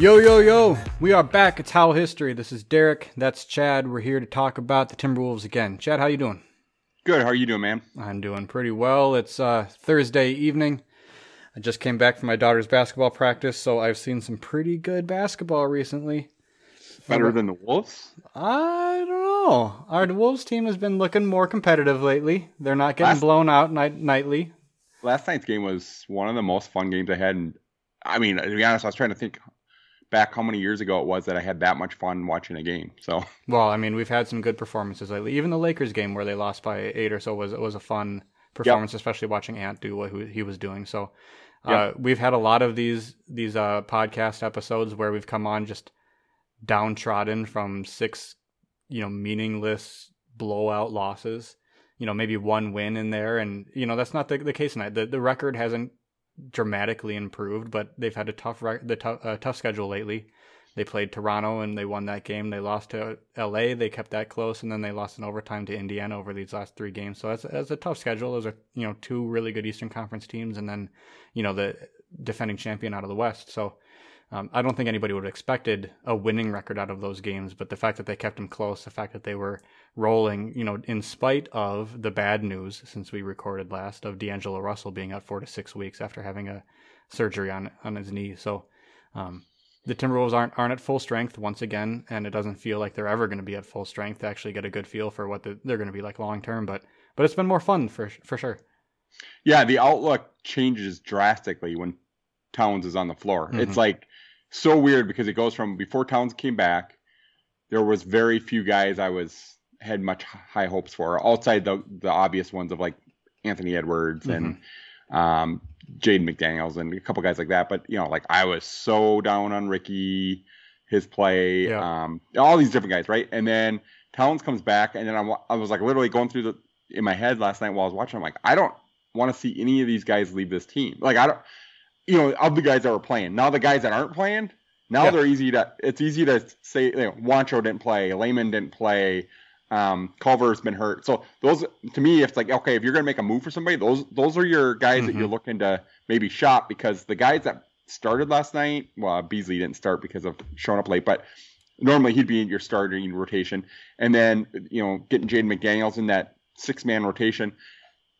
Yo, yo, yo, we are back. It's Howl History. This is Derek. That's Chad. We're here to talk about the Timberwolves again. Chad, how you doing? Good. How are you doing, man? I'm doing pretty well. It's uh, Thursday evening. I just came back from my daughter's basketball practice, so I've seen some pretty good basketball recently. Better than the Wolves? I don't know. Our Wolves team has been looking more competitive lately. They're not getting Last- blown out night- nightly. Last night's game was one of the most fun games I had. And I mean, to be honest, I was trying to think back how many years ago it was that I had that much fun watching a game. So Well, I mean, we've had some good performances lately. Even the Lakers game where they lost by eight or so was was a fun performance, especially watching Ant do what he was doing. So, uh, Yep. we've had a lot of these these uh, podcast episodes where we've come on just downtrodden from six, you know, meaningless blowout losses. You know, maybe one win in there, and you know that's not the the case tonight. The the record hasn't dramatically improved, but they've had a tough the tough uh, tough schedule lately. They played Toronto and they won that game. They lost to LA. They kept that close, and then they lost in overtime to Indiana over these last three games. So that's that's a tough schedule. Those are you know two really good Eastern Conference teams, and then you know the defending champion out of the West. So um, I don't think anybody would have expected a winning record out of those games. But the fact that they kept them close, the fact that they were rolling, you know, in spite of the bad news since we recorded last of D'Angelo Russell being out four to six weeks after having a surgery on on his knee. So. Um, the Timberwolves aren't aren't at full strength once again, and it doesn't feel like they're ever going to be at full strength to actually get a good feel for what the, they're going to be like long term. But but it's been more fun for for sure. yeah, the outlook changes drastically when Towns is on the floor. Mhm. It's like so weird because it goes from before Towns came back, there was very few guys I was had much high hopes for outside the the obvious ones of like Anthony Edwards and um, Jaden McDaniels and a couple guys like that. But you know, like I was so down on Ricky, his play, Yeah. um, all these different guys, right? And then Towns comes back, and then I'm, I was like literally going through the in my head last night while I was watching. I'm like, I don't want to see any of these guys leave this team. Like I don't, you know, of the guys that were playing. Now the guys that aren't playing, now Yeah. they're easy to. It's easy to say. You know, Juancho didn't play. Layman didn't play. Um, Culver's been hurt. So those, to me, it's like okay, if you're gonna make a move for somebody, those those are your guys that Mhm. you're looking to maybe shop because the guys that started last night, well, Beasley didn't start because of showing up late, but normally he'd be in your starting rotation, and then you know getting Jaden McDaniels in that six man rotation.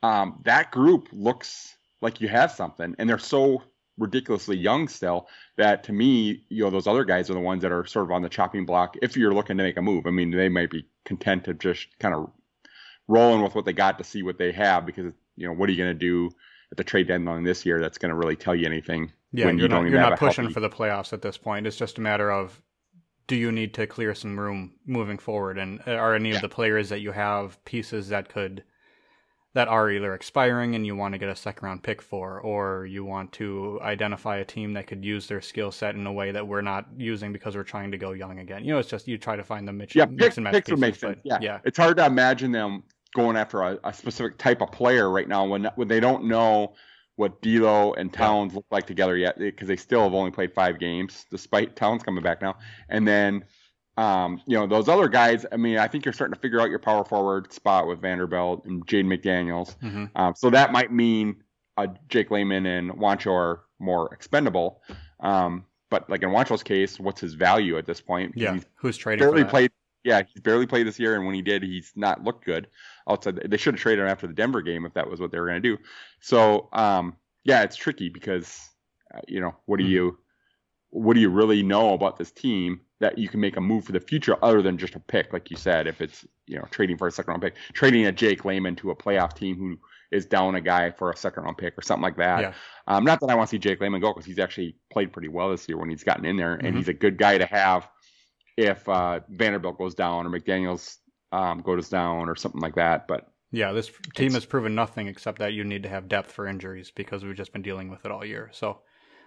Um, that group looks like you have something, and they're so ridiculously young still that to me, you know, those other guys are the ones that are sort of on the chopping block if you're looking to make a move. I mean, they might be content to just kind of rolling with what they got to see what they have because you know what are you going to do at the trade deadline this year that's going to really tell you anything Yeah, when you're you not don't you're not pushing healthy- for the playoffs at this point. It's just a matter of do you need to clear some room moving forward, and uh, are any Yeah. of the players that you have pieces that could that are either expiring and you want to get a second round pick for, or you want to identify a team that could use their skill set in a way that we're not using because we're trying to go young again. You know, it's just you try to find the mix, yeah, mix picks, and match picks pieces, sense. but Yeah. yeah, it's hard to imagine them going after a, a specific type of player right now when when they don't know what D'Lo and Towns look like together yet because they still have only played five games despite Towns coming back now. And then, um, you know, those other guys. I mean, I think you're starting to figure out your power forward spot with Vanderbilt and Jaden McDaniels. hmm Um, so that might mean uh, Jake Layman and Juancho are more expendable. Um, but like in Juancho's case, what's his value at this point? Yeah. he's Who's trading? for barely played. Yeah, he's barely played this year, and when he did, he's not looked good. Outside, they should have traded him after the Denver game if that was what they were going to do. So, um, yeah, it's tricky because uh, you know what do Mhm. you what do you really know about this team that you can make a move for the future other than just a pick, like you said, if it's you know trading for a second round pick, trading a Jake Layman to a playoff team who is down a guy for a second round pick or something like that. Yeah. Um, not that I want to see Jake Layman go because he's actually played pretty well this year when he's gotten in there, and Mhm. he's a good guy to have if uh, Vanderbilt goes down or McDaniel's um, goes down or something like that. But Yeah, this team has proven nothing except that you need to have depth for injuries because we've just been dealing with it all year. So.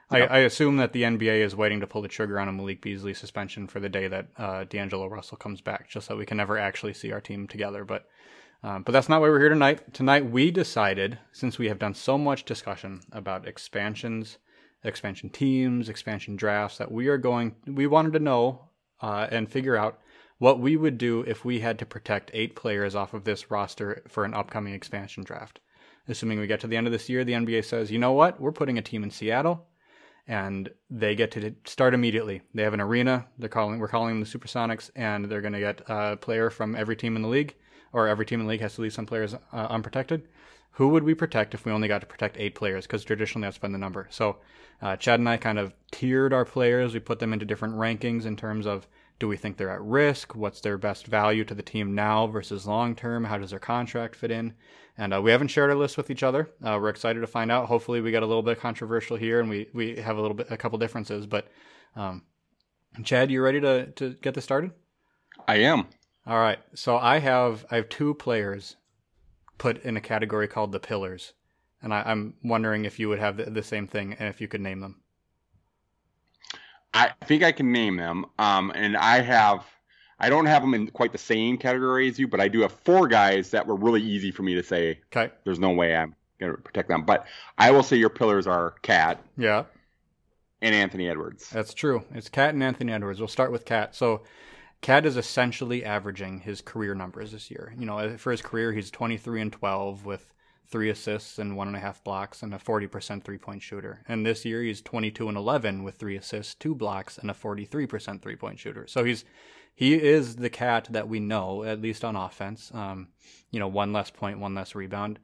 I, I assume that the NBA is waiting to pull the trigger on a Malik Beasley suspension for the day that uh, D'Angelo Russell comes back, just so we can never actually see our team together. But um, but that's not why we're here tonight. Tonight we decided, since we have done so much discussion about expansions, expansion teams, expansion drafts, that we are going. We wanted to know uh, and figure out what we would do if we had to protect eight players off of this roster for an upcoming expansion draft. Assuming we get to the end of this year, the NBA says, you know what, we're putting a team in Seattle, and they get to start immediately. They have an arena. They're calling we're calling them the Supersonics, and they're going to get a player from every team in the league, or every team in the league has to leave some players uh, unprotected. Who would we protect if we only got to protect eight players? Because traditionally that's been the number. So uh, Chad and I kind of tiered our players. We put them into different rankings in terms of do we think they're at risk? What's their best value to the team now versus long term? How does their contract fit in? And uh, we haven't shared our list with each other. Uh, we're excited to find out. Hopefully, we get a little bit controversial here, and we we have a little bit a couple differences. But um, Chad, you ready to to get this started? I am. All right. So I have I have two players put in a category called the pillars, and I, am wondering if you would have the, the same thing and if you could name them. I think I can name them. Um, and I have, I don't have them in quite the same category as you, but I do have four guys that were really easy for me to say. Okay. There's no way I'm going to protect them. But I will say your pillars are Cat. Yeah. And Anthony Edwards. That's true. It's Cat and Anthony Edwards. We'll start with Cat. So, Cat is essentially averaging his career numbers this year. You know, for his career, he's 23 and 12 with three assists and one and a half blocks and a 40% three point shooter. And this year he's 22 and 11 with three assists, two blocks, and a 43% three point shooter. So he's he is the cat that we know, at least on offense. Um, you know, one less point, one less rebound.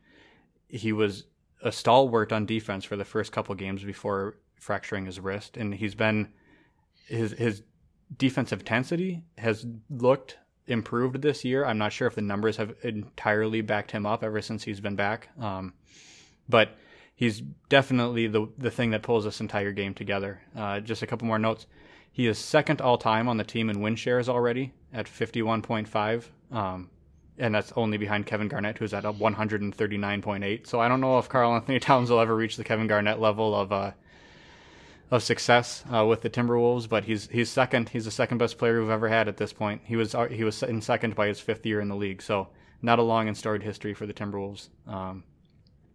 He was a stalwart on defense for the first couple games before fracturing his wrist, and he's been his his defensive intensity has looked improved this year. I'm not sure if the numbers have entirely backed him up ever since he's been back. Um, but he's definitely the the thing that pulls this entire game together. Uh, just a couple more notes. He is second all time on the team in win shares already at 51.5. Um, and that's only behind Kevin Garnett, who's at 139.8. So I don't know if Karl-Anthony Towns will ever reach the Kevin Garnett level of uh, of success uh, with the Timberwolves, but he's he's second. He's the second best player we've ever had at this point. He was he was in second by his fifth year in the league, so not a long and storied history for the Timberwolves. Um,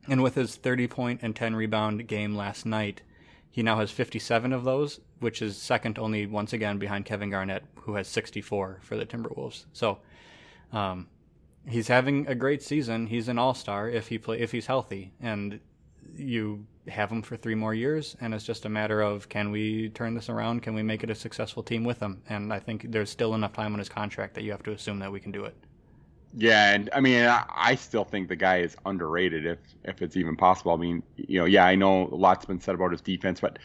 and with his 30 point and 10 rebound game last night, he now has 57 of those, which is second only once again behind Kevin Garnett, who has 64 for the Timberwolves. So um, he's having a great season. He's an all star if he play if he's healthy, and you have him for three more years, and it's just a matter of can we turn this around? Can we make it a successful team with him? And I think there's still enough time on his contract that you have to assume that we can do it. Yeah, and I mean, I, still think the guy is underrated if if it's even possible. I mean, you know, yeah, I know a lot's been said about his defense, but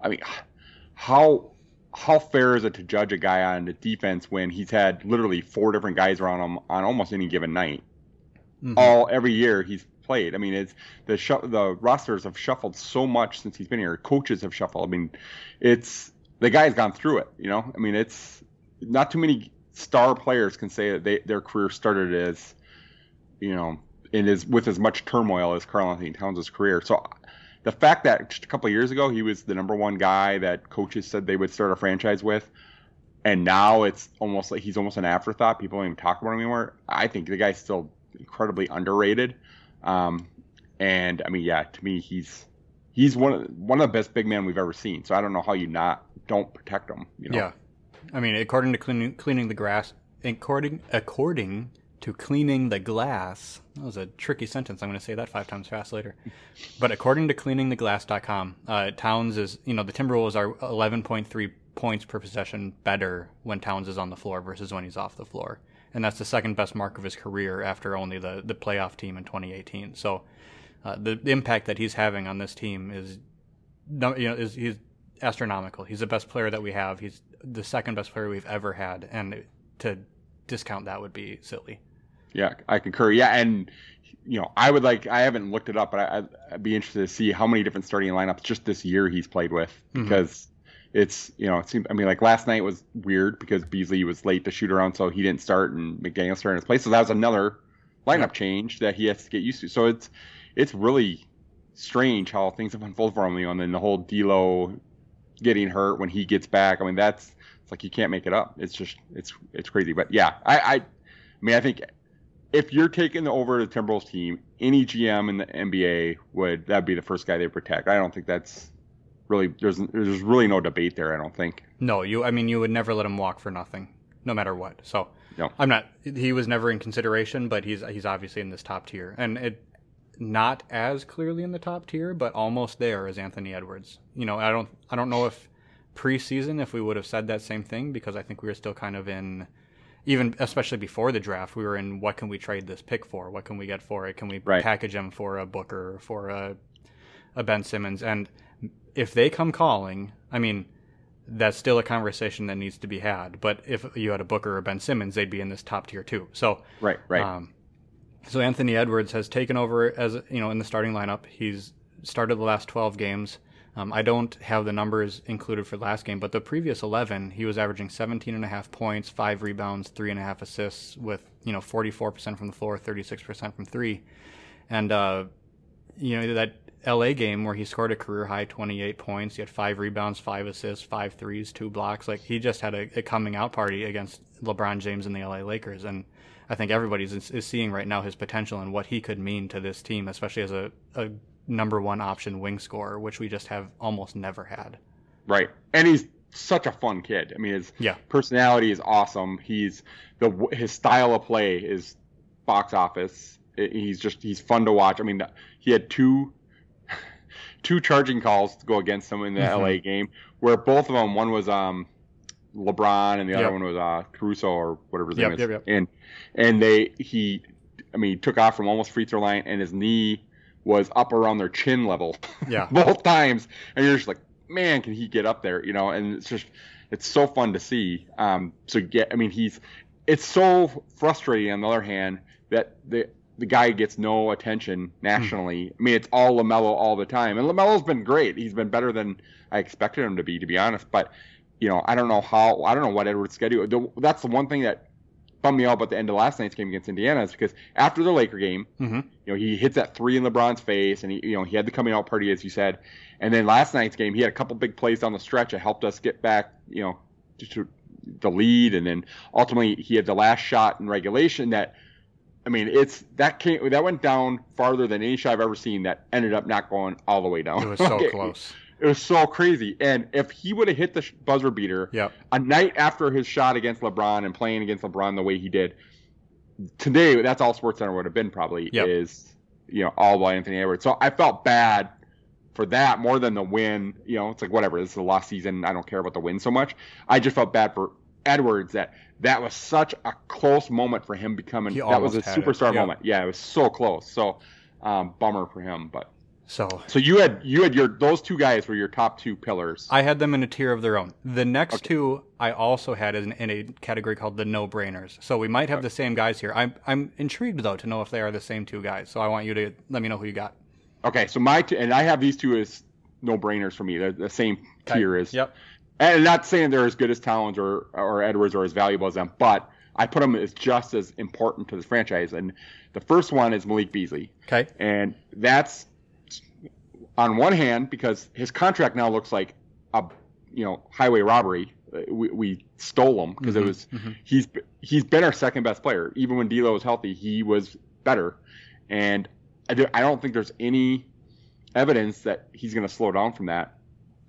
I mean, how how fair is it to judge a guy on the defense when he's had literally four different guys around him on almost any given night? Mm-hmm. All every year he's played. I mean, it's the sh- the rosters have shuffled so much since he's been here. Coaches have shuffled. I mean, it's the guy's gone through it. You know, I mean, it's not too many star players can say that they, their career started as, you know, in as with as much turmoil as Karl-Anthony Towns' career. So the fact that just a couple years ago he was the number one guy that coaches said they would start a franchise with, and now it's almost like he's almost an afterthought. People don't even talk about him anymore. I think the guy's still incredibly underrated. Um, and I mean, yeah, to me, he's he's one of one of the best big men we've ever seen. So I don't know how you not don't protect him. You know? Yeah, I mean, according to cleaning, cleaning the grass, according according to cleaning the glass. That was a tricky sentence. I'm going to say that five times fast later. But according to cleaningtheglass.com, uh, Towns is, you know, the Timberwolves are 11.3 points per possession better when Towns is on the floor versus when he's off the floor and that's the second best mark of his career after only the the playoff team in 2018. So uh, the, the, impact that he's having on this team is you know is he's astronomical. He's the best player that we have. He's the second best player we've ever had, and to discount that would be silly. Yeah, I concur. Yeah, and you know, I would like I haven't looked it up, but I, would be interested to see how many different starting lineups just this year he's played with mm-hmm. because it's you know it seems I mean like last night was weird because Beasley was late to shoot around so he didn't start and McDaniel started in his place. So that was another lineup change that he has to get used to. So it's it's really strange how things have unfolded for him you know, and then the whole D'Lo getting hurt when he gets back. I mean that's it's like you can't make it up. It's just it's it's crazy. But yeah I I, I mean I think if you're taking the over the Timberwolves team any GM in the NBA would that'd be the first guy they protect. I don't think that's really there's there's really no debate there. I don't think. No, you. I mean, you would never let him walk for nothing, no matter what. So no. I'm not. He was never in consideration, but he's he's obviously in this top tier, and it not as clearly in the top tier, but almost there is Anthony Edwards. You know, I don't I don't know if preseason if we would have said that same thing because I think we were still kind of in even especially before the draft, we were in what can we trade this pick for? What can we get for it? Can we Right. package him for a Booker, for a a Ben Simmons? And if they come calling, I mean, that's still a conversation that needs to be had. But if you had a Booker or Ben Simmons, they'd be in this top tier too. So Right, right. um, so Anthony Edwards has taken over as you know in the starting lineup. He's started the last 12 games. Um, I don't have the numbers included for the last game, but the previous 11, he was averaging 17 and a half points, five rebounds, three and a half assists, with you know 44% from the floor, 36% from three, and uh, you know that LA game where he scored a career high 28 points. He had five rebounds, five assists, five threes, two blocks. Like he just had a, a coming out party against LeBron James and the LA Lakers. And I think everybody's is, is seeing right now his potential and what he could mean to this team, especially as a, a number one option wing scorer, which we just have almost never had. Right. And he's such a fun kid. I mean, his Yeah. personality is awesome. He's the his style of play is box office. He's just he's fun to watch. I mean, he had two two charging calls to go against him in the Mhm. LA game, where both of them one was um LeBron and the other Yep. one was uh Caruso or whatever his Yep, name is. yep. And and they he I mean, he took off from almost free throw line and his knee was up around their chin level Yeah. both times, and you're just like, man, can he get up there? You know, and it's just, it's so fun to see. Um, so get, I mean, he's, it's so frustrating on the other hand that the the guy gets no attention nationally. I mean, it's all LaMelo all the time, and LaMelo's been great. He's been better than I expected him to be, to be honest. But you know, I don't know how, I don't know what Edwards' schedule. The, that's the one thing that bummed me out about the end of last night's game against Indiana is because after the Laker game, hmm you know, he hits that three in LeBron's face, and he, you know, he had the coming out party, as you said. And then last night's game, he had a couple big plays down the stretch that helped us get back, you know, to, to the lead. And then ultimately, he had the last shot in regulation that, I mean, it's that came that went down farther than any shot I've ever seen. That ended up not going all the way down. It was so close. It was so crazy. And if he would have hit the buzzer beater, Yep. a night after his shot against LeBron and playing against LeBron the way he did, today that's all SportsCenter would have been probably Yep. is you know all by Anthony Edwards. So I felt bad for that more than the win. You know, it's like whatever. This is the last season. I don't care about the win so much. I just felt bad for Edwards that that was such a close moment for him becoming. He that was a almost had it. superstar Yep. moment. Yeah, it was so close. So um, bummer for him, but. So So you had you had your those two guys were your top two pillars. I had them in a tier of their own. The next Okay. two I also had in, in a category called the no brainers. So we might have the same guys here. I'm I'm intrigued though to know if they are the same two guys. So I want you to let me know who you got. Okay, so my t- and I have these two as no brainers for me. They're the same tier as Yep. And not saying they're as good as Towns or or Edwards or as valuable as them, but I put them as just as important to this franchise. And the first one is Malik Beasley, Okay. and that's on one hand because his contract now looks like a you know highway robbery. Uh, We, we stole him because it Mhm, was mhm. he's he's been our second best player. Even when D'Lo was healthy, he was better. And I, do, I don't think there's any evidence that he's going to slow down from that.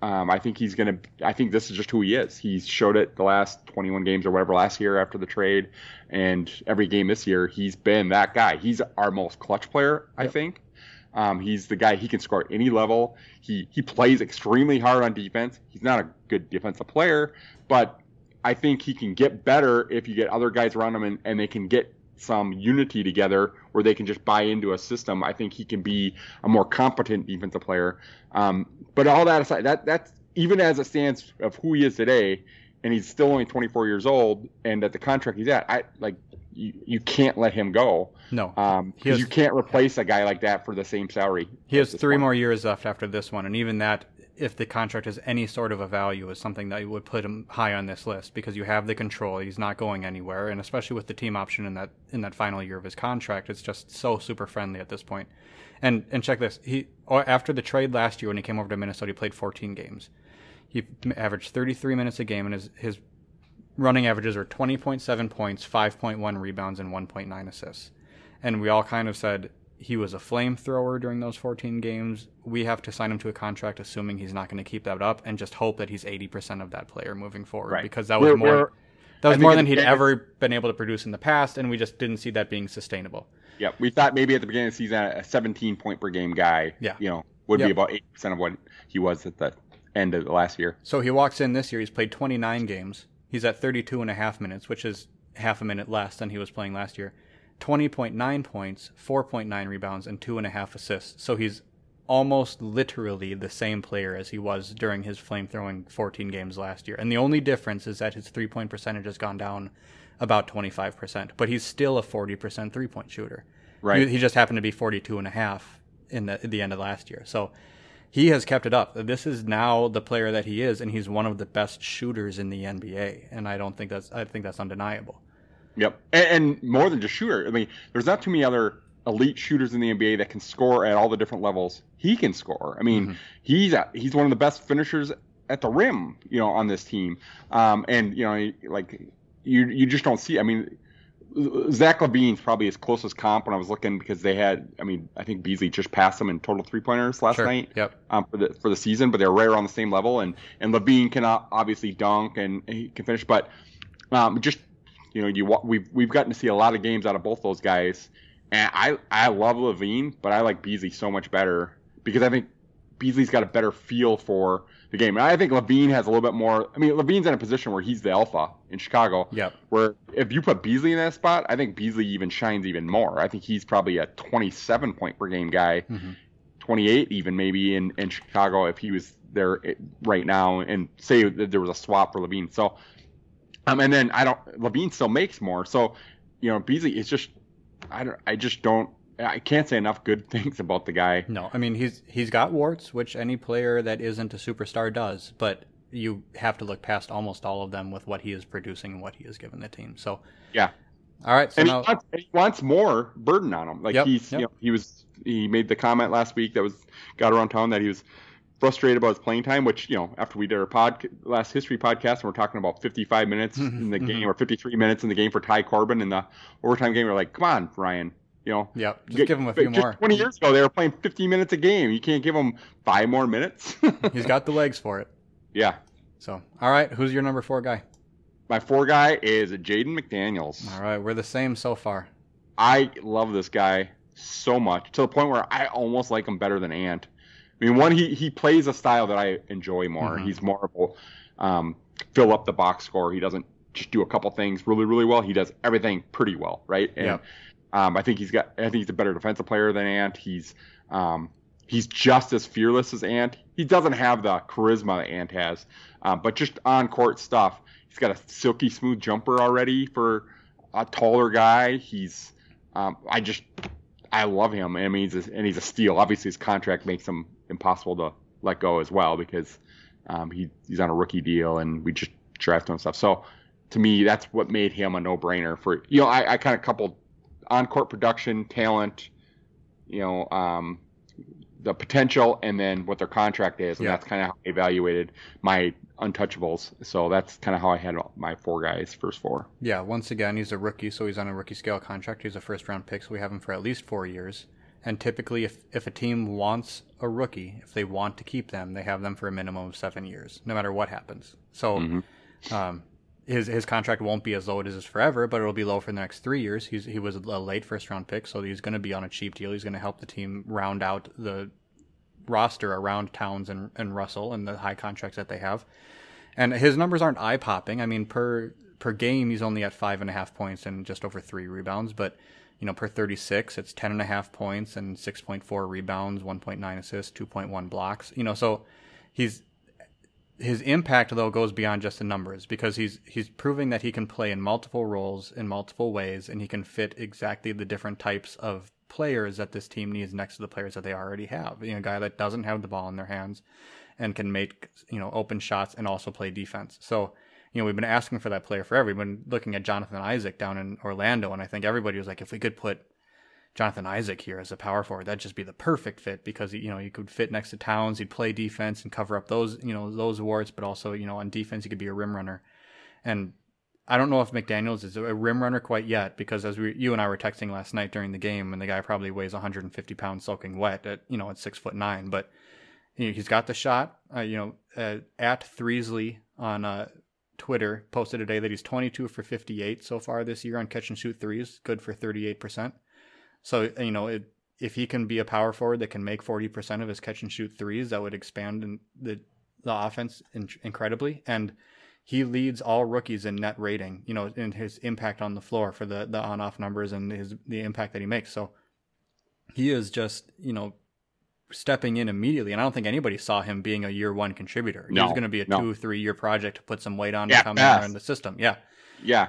Um, I think he's going to. I think this is just who he is. He's showed it the last 21 games or whatever last year after the trade, and every game this year he's been that guy. He's our most clutch player, I Yep. think. Um, he's the guy he can score at any level. He he plays extremely hard on defense. He's not a good defensive player, but I think he can get better if you get other guys around him and, and they can get some unity together where they can just buy into a system. I think he can be a more competent defensive player. Um, but all that aside, that that's even as it stands of who he is today, and he's still only 24 years old, and at the contract he's at, I like you, you can't let him go. No. Um, has- because you can't replace a guy like that for the same salary. He has three point. more years left after this one, and even that, if the contract has any sort of a value, is something that would put him high on this list because you have the control. He's not going anywhere, and especially with the team option in that in that final year of his contract, it's just so super friendly at this point. And and check this: he after the trade last year when he came over to Minnesota, he played 14 games. He averaged 33 minutes a game, and his his running averages are 20.7 points, 5.1 rebounds, and 1.9 assists. And we all kind of said he was a flamethrower during those 14 games. We have to sign him to a contract, assuming he's not going to keep that up, and just hope that he's 80% of that player moving forward. Right. Because that was We're- more we're- That was more than he'd ever been able to produce in the past, and we just didn't see that being sustainable. Yeah, we thought maybe at the beginning of the season, a 17 point per game guy, Yeah. you know, would Yep. be about 80% of what he was at the end of the last year. So he walks in this year. He's played 29 games. He's at 32 and a half minutes, which is half a minute less than he was playing last year. 20.9 points, 4.9 rebounds, and two and a half assists. So he's almost literally the same player as he was during his flame throwing 14 games last year. And the only difference is that his three point percentage has gone down about 25%, but he's still a 40% three point shooter. Right. He, just happened to be 42 and a half in the, at the end of last year. So he has kept it up. This is now the player that he is, and he's one of the best shooters in the NBA. And I don't think that's I think that's undeniable. Yep. And, and more than just shooter. I mean, there's not too many other elite shooters in the NBA that can score at all the different levels. He can score. I mean, Mhm. he's a, he's one of the best finishers at the rim, you know, on this team. Um, and you know, like you you just don't see. I mean, Zach LaVine's probably his closest comp when I was looking because they had. I mean, I think Beasley just passed him in total three pointers last Sure. night Yep. um, for the for the season, but they're right around the same level. And and LaVine can obviously dunk and he can finish, but um, just you know, you we've we've gotten to see a lot of games out of both those guys, and I I love LaVine, but I like Beasley so much better because I think Beasley's got a better feel for the game, and I think LaVine has a little bit more. I mean, LaVine's in a position where he's the alpha in Chicago. Yep. Where if you put Beasley in that spot, I think Beasley even shines even more. I think he's probably a 27 point per game guy. hmm 28 even maybe in, in Chicago if he was there eh, right now and say that there was a swap for LaVine. So, um, and then I don't, LaVine still makes more. So, you know, Beasley is just, I don't, I just don't, I can't say enough good things about the guy. No, I mean he's he's got warts, which any player that isn't a superstar does, but you have to look past almost all of them with what he is producing and what he has given the team. So Yeah. All right, so And now he, wants, he wants more burden on him. Like Yep, he's, yep. you know, he was, he made the comment last week that was got around town that he was frustrated about his playing time, which, you know, after we did our pod, last history podcast and we're talking about 55 minutes in the game mm-hmm. or 53 minutes in the game for Ty Corbin in the overtime game, we're like, come on, Ryan, you know, yeah, just get- give him a few more. 20 years ago, they were playing 50 minutes a game. You can't give him five more minutes. He's got the legs for it. yeah. So, all right, who's your number four guy? My four guy is Jaden McDaniels. All right, we're the same so far. I love this guy so much to the point where I almost like him better than Ant. I mean, one he he plays a style that I enjoy more. Mhm. He's more of a um, fill up the box score. He doesn't just do a couple things really really well. He does everything pretty well, right? And Yep. um, I think he's got. I think he's a better defensive player than Ant. He's um, he's just as fearless as Ant. He doesn't have the charisma that Ant has, um, but just on court stuff. He's got a silky smooth jumper already for a taller guy. He's um, I just I love him. I mean, he's a, and he's a steal. Obviously, his contract makes him impossible to let go as well because um, he he's on a rookie deal and we just draft him and stuff. So to me, that's what made him a no-brainer for you know. I, I kind of coupled on-court production, talent, you know, um, the potential, and then what their contract is, and Yeah. that's kind of how I evaluated my untouchables. So that's kind of how I had my four guys, first four. Yeah, once again, he's a rookie, so he's on a rookie scale contract. He's a first round pick, so we have him for at least four years. And typically, if, if a team wants a rookie, if they want to keep them, they have them for a minimum of seven years, no matter what happens. So Mhm. um, his his contract won't be as low as it is forever, but it'll be low for the next three years. He's he was a late first round pick, so he's going to be on a cheap deal. He's going to help the team round out the roster around Towns and, and Russell and the high contracts that they have. And his numbers aren't eye popping. I mean, per per game, he's only at five and a half points and just over three rebounds. But you know, per thirty six, it's ten and a half points and six point four rebounds, one point nine assists, two point one blocks. You know, so he's his impact though goes beyond just the numbers because he's he's proving that he can play in multiple roles in multiple ways and he can fit exactly the different types of players that this team needs next to the players that they already have. You know, a guy that doesn't have the ball in their hands and can make you know open shots and also play defense. So you know we've been asking for that player forever. We've been looking at Jonathan Isaac down in Orlando, and I think everybody was like, if we could put Jonathan Isaac here as a power forward, that'd just be the perfect fit because you know he could fit next to Towns, he'd play defense and cover up those you know those warts, but also you know on defense he could be a rim runner. And I don't know if McDaniel's is a rim runner quite yet because as we you and I were texting last night during the game, and the guy probably weighs 150 pounds soaking wet at you know at six foot nine, but you know, he's got the shot. Uh, you know, uh, at Threesley on uh, Twitter posted today that he's 22 for 58 so far this year on catch and shoot threes, good for 38%. So, you know, it, if he can be a power forward that can make 40% of his catch and shoot threes, that would expand the, the offense in, incredibly. And he leads all rookies in net rating, you know, in his impact on the floor for the, the on off numbers and his the impact that he makes. So he is just, you know, stepping in immediately. And I don't think anybody saw him being a year one contributor. No, he was going to be a no. two, three year project to put some weight on Yeah, to come in the system. Yeah. Yeah.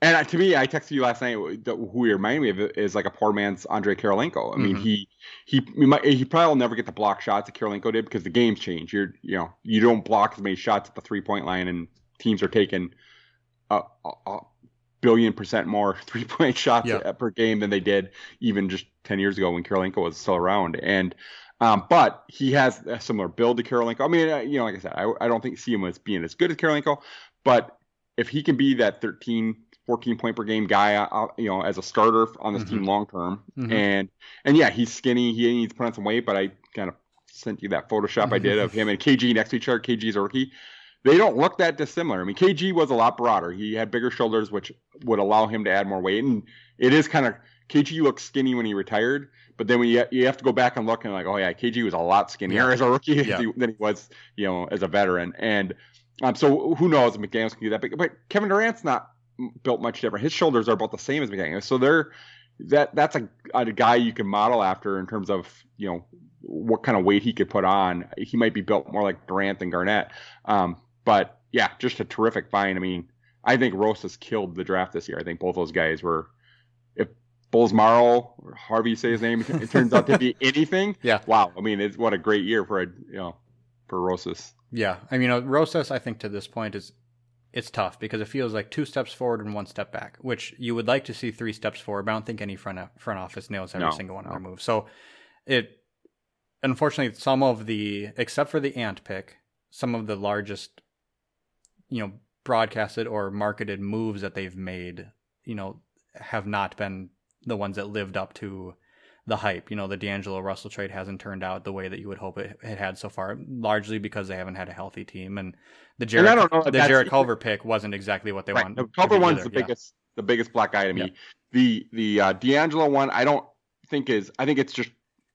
And to me, I texted you last night. Who he reminded me of is like a poor man's Andrei Kirilenko. I mean, Mhm. he he he, might, he probably will never get the block shots that Kirilenko did because the game's changed. You're you know you don't block as many shots at the three point line, and teams are taking a, a, a billion percent more three point shots Yeah. per game than they did even just ten years ago when Kirilenko was still around. And um, but he has a similar build to Kirilenko. I mean, uh, you know, like I said, I, I don't think see him as being as good as Kirilenko, but if he can be that 13, 14 point per game guy, uh, you know, as a starter on this Mhm. team long term, Mhm. and and yeah, he's skinny. He needs to put on some weight, but I kind of sent you that Photoshop I did of him and KG next to each other. KG's a rookie. They don't look that dissimilar. I mean, KG was a lot broader. He had bigger shoulders, which would allow him to add more weight. And it is kind of KG looked skinny when he retired, but then when you you have to go back and look and like, oh yeah, KG was a lot skinnier Yeah. as a rookie Yeah. than he was, you know, as a veteran. And um, so who knows if McDaniels can do that? But, but Kevin Durant's not built much different. His shoulders are about the same as McDaniels, so they're that that's a, a guy you can model after in terms of you know what kind of weight he could put on. He might be built more like Durant than Garnett. Um, but yeah, just a terrific find. I mean, I think Rose has killed the draft this year. I think both those guys were. If Bolmaro or Harvey say his name, it turns out to be anything. Yeah. Wow. I mean, it's what a great year for a you know for Rosas. Yeah, I mean, uh, Rosas, I think to this point is it's tough because it feels like two steps forward and one step back, which you would like to see three steps forward, but I don't think any front front office nails every No, single one of no. their moves. So it unfortunately some of the except for the ant pick, some of the largest you know broadcasted or marketed moves that they've made, you know, have not been the ones that lived up to the hype. You know, the D'Angelo Russell trade hasn't turned out the way that you would hope it, it had so far, largely because they haven't had a healthy team. And the And Jared, I don't know the Jarrett Culver pick wasn't exactly what they right. wanted. The Culver one's either. the Yeah. biggest, the biggest black eye to me. Yeah. The the uh, D'Angelo one, I don't think is. I think it's just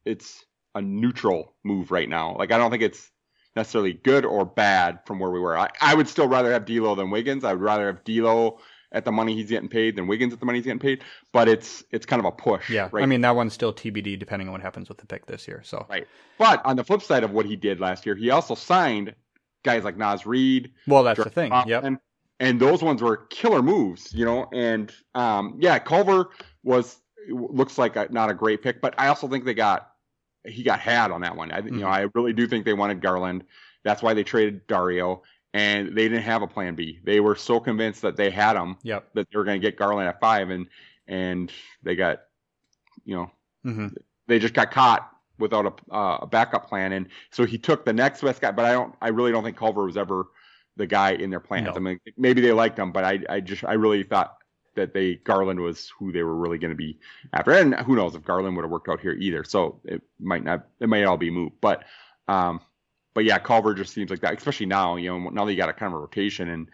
it's a neutral move right now. Like I don't think it's necessarily good or bad from where we were. I, I would still rather have D'Lo than Wiggins. I would rather have D'Lo at the money he's getting paid than Wiggins at the money he's getting paid. But it's it's kind of a push. Yeah, Right. I mean that one's still TBD depending on what happens with the pick this year. So Right. But on the flip side of what he did last year, he also signed guys like Naz Reid, well, that's the Dirk thing. Yep. And those ones were killer moves, you know. And um, yeah, Culver was looks like a, not a great pick, but I also think they got he got had on that one. I, You know. I really do think they wanted Garland. That's why they traded Dario, and they didn't have a plan B. They were so convinced that they had him Yep. that they were going to get Garland at five, and and they got, you know, hmm they just got caught without a, uh, a backup plan, and so he took the next best guy. But I don't, I really don't think Culver was ever the guy in their plans. No. I mean, maybe they liked him, but I, I just, I really thought that they Garland was who they were really going to be after, and who knows if Garland would have worked out here either. So it might not, it might all be moot, but, um, but yeah, Culver just seems like that, especially now. You know, now that you got a kind of a rotation and.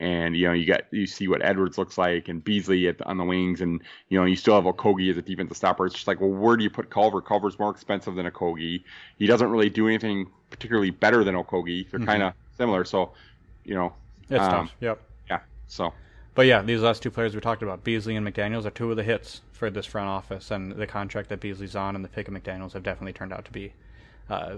And you know you got you see what Edwards looks like and Beasley at the, on the wings and you know you still have Okogie as a defensive stopper. It's just like well where do you put Culver? Culver's more expensive than Okogie. He doesn't really do anything particularly better than Okogie. They're Mhm. kind of similar. So you know It's Um, tough. Yep. yeah. So But yeah, these last two players we talked about, Beasley and McDaniels, are two of the hits for this front office, and the contract that Beasley's on and the pick of McDaniels have definitely turned out to be uh,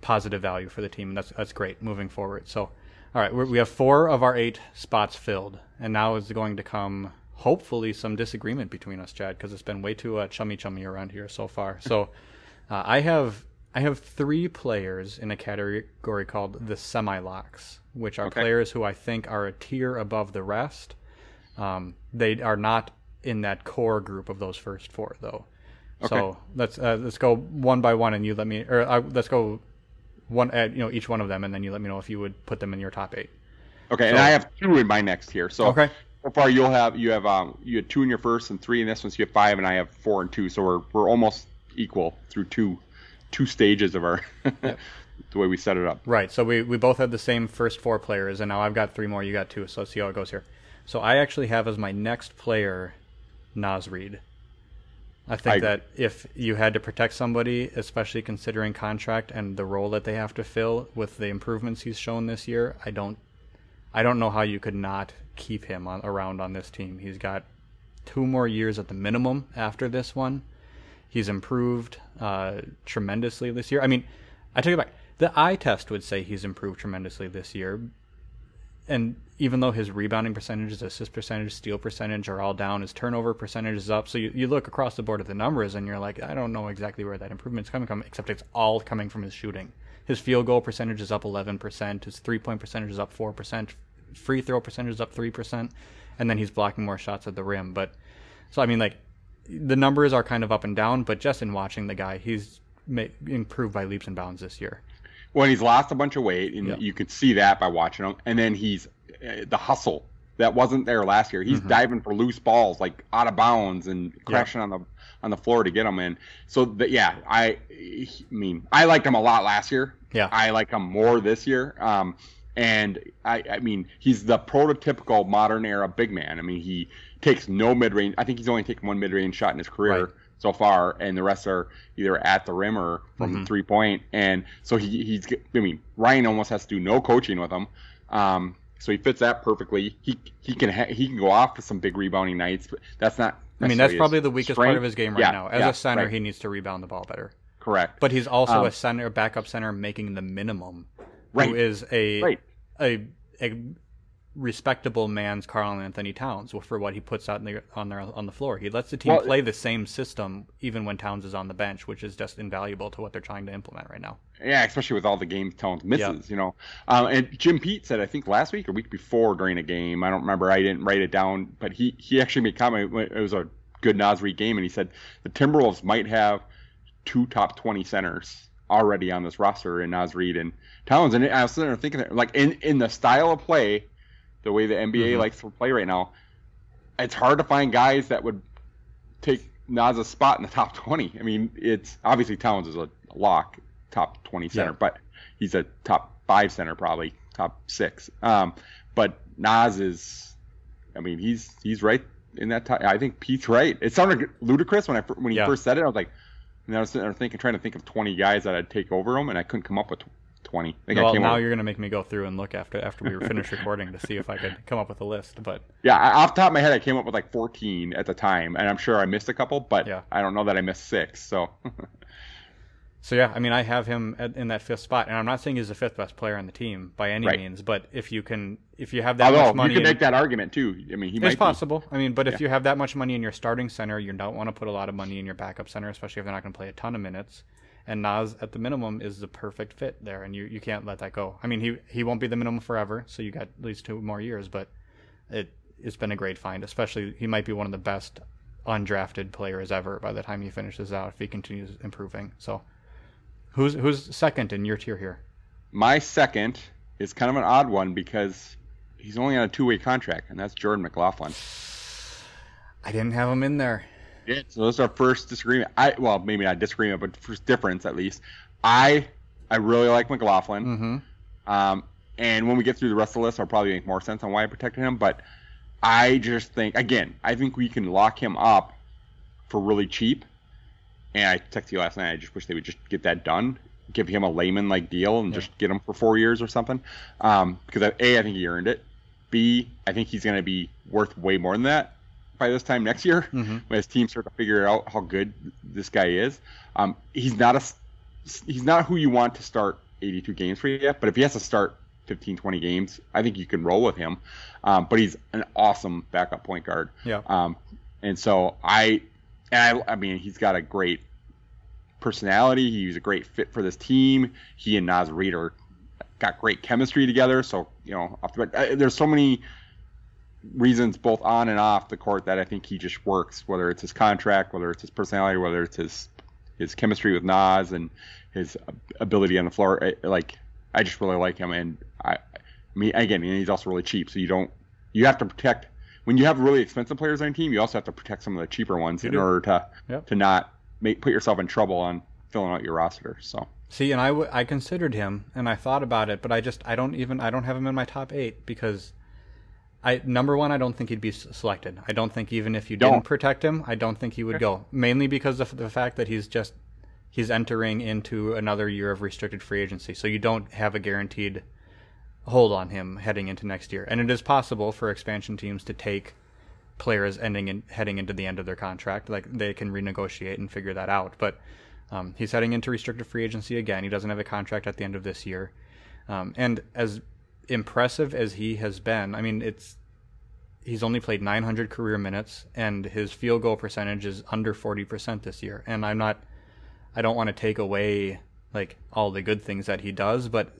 positive value for the team, and that's that's great moving forward. So, all right, we're, we have four of our eight spots filled, and now is going to come hopefully some disagreement between us, Chad, because it's been way too uh, chummy chummy around here so far. So, uh, I have I have three players in a category called the semi locks, which are Okay. players who I think are a tier above the rest. Um, they are not in that core group of those first four, though. So let's uh, let's go one by one, and you let me, or uh, let's go one at you know each one of them, and then you let me know if you would put them in your top eight. okay, and I have two in my next here. So Okay. so far you'll have you have um you had two in your first and three in this one, so you have five, and I have four and two. So we're we're almost equal through two two stages of our the way we set it up. Right. So we, we both had the same first four players, and now I've got three more. You got two. So let's see how it goes here. So I actually have as my next player Naz Reid. I think I- that if you had to protect somebody, especially considering contract and the role that they have to fill with the improvements he's shown this year, I don't I don't know how you could not keep him on, around on this team. He's got two more years at the minimum after this one. He's improved uh, tremendously this year. I mean, I take it back. The eye test would say he's improved tremendously this year. And even though his rebounding percentage, his assist percentage, steal percentage are all down, his turnover percentage is up. So you, you look across the board at the numbers and you're like, I don't know exactly where that improvement's coming from, except it's all coming from his shooting. His field goal percentage is up 11%, his three point percentage is up 4%, free throw percentage is up 3%, and then he's blocking more shots at the rim. But so, I mean, like, the numbers are kind of up and down, but just in watching the guy, he's ma- improved by leaps and bounds this year. Well, he's lost a bunch of weight, and you could see that by watching him. And then he's uh, the hustle that wasn't there last year. He's Mm-hmm. diving for loose balls, like out of bounds, and crashing on the on the floor to get them in. So that yeah, I, I mean, I liked him a lot last year. Yeah. I like him more this year. Um, and I, I mean, he's the prototypical modern era big man. I mean, he takes no mid range. I think he's only taken one mid range shot in his career Right. So far, and the rest are either at the rim or from three point. And so he, he's, I mean, Ryan almost has to do no coaching with him. Um, so he fits that perfectly. He he can ha- he can go off for some big rebounding nights, but that's not. I mean, that's probably the weakest part of his game right Yeah, now. As yeah, a center, right. he needs to rebound the ball better. correct. But he's also Um, a center, backup center, making the minimum. Right. Who is a Right. a a respectable man's Karl-Anthony Towns for what he puts out in the, on the on the floor. He lets the team Well- play the same system even when Towns is on the bench, which is just invaluable to what they're trying to implement right now. Yeah, especially with all the game Towns misses, you know. Um, and Jim Pete said, I think last week or week before during a game, I don't remember, I didn't write it down, but he, he actually made comment. It was a good Naz Reid game, and he said the Timberwolves might have two top 20 centers already on this roster in Naz Reid and Towns. And I was sitting there thinking, that, like, in, in the style of play, the way the NBA Mhm. likes to play right now, it's hard to find guys that would take Naz's spot in the top 20. I mean, it's obviously Towns is a lock, top 20 center, Yeah. but he's a top five center, probably top six. Um, but Naz is, I mean, he's he's right in that. Top, I think Pete's right. It sounded ludicrous when I when he Yeah. first said it. I was like, and I was sitting there thinking, trying to think of 20 guys that I'd take over him, and I couldn't come up with 20. I think I well, came now up, you're going to make me go through and look after after we were finished recording to see if I could come up with a list. But Yeah, off the top of my head, I came up with like 14 at the time, and I'm sure I missed a couple, but Yeah. I don't know that I missed six. So So yeah, I mean, I have him at, in that fifth spot, and I'm not saying he's the fifth best player on the team by any Right. means. But if you can, if you have that although much money, you can make that argument too. I mean, he might it's be. possible. I mean, but if you have that much money in your starting center, you don't want to put a lot of money in your backup center, especially if they're not going to play a ton of minutes. And Naz, at the minimum, is the perfect fit there, and you, you can't let that go. I mean, he he won't be the minimum forever, so you got at least two more years. But it it's been a great find, especially he might be one of the best undrafted players ever by the time he finishes out if he continues improving. So, who's who's second in your tier here? My second is kind of an odd one because he's only on a two-way contract, and that's Jordan McLaughlin. I didn't have him in there. Yeah. So that's our first disagreement. I well, maybe not disagreement, but first difference at least. I I really like McLaughlin. Mm-hmm. Um, and when we get through the rest of the list, I'll probably make more sense on why I protected him. But I just think, again, I think we can lock him up for really cheap. And I texted you last night. I just wish they would just get that done, give him a layman like deal, and Yeah. just get him for four years or something. Um, because I- a, I think he earned it. B, I think he's going to be worth way more than that by this time next year Mm-hmm. when his team start to figure out how good this guy is. Um, he's not a he's not who you want to start 82 games for you yet, but if he has to start 15, 20 games, I think you can roll with him. Um, but he's an awesome backup point guard. Yeah. Um, and so I, and I, I mean, he's got a great personality. He's a great fit for this team. He and Naz Reid are got great chemistry together. So you know, off the, there's so many reasons both on and off the court that I think he just works. Whether it's his contract, whether it's his personality, whether it's his his chemistry with Naz and his ability on the floor. I, like I just really like him, and I, I mean, again, he's also really cheap. So you don't you have to protect when you have really expensive players on your team. You also have to protect some of the cheaper ones You in do. order to Yep. to not make put yourself in trouble on filling out your roster. So See, and I, w- I considered him and I thought about it, but I just I don't even I don't have him in my top eight because I number one I don't think he'd be selected. I don't think even if you Don't. didn't protect him, I don't think he would go. Mainly because of the fact that he's just he's entering into another year of restricted free agency, so you don't have a guaranteed hold on him heading into next year. And it is possible for expansion teams to take players ending and heading into the end of their contract. Like they can renegotiate and figure that out. But um, he's heading into restricted free agency again. He doesn't have a contract at the end of this year. Um, and as impressive as he has been, I mean, it's he's only played 900 career minutes, and his field goal percentage is under 40% this year. And I'm not, I don't want to take away like all the good things that he does, but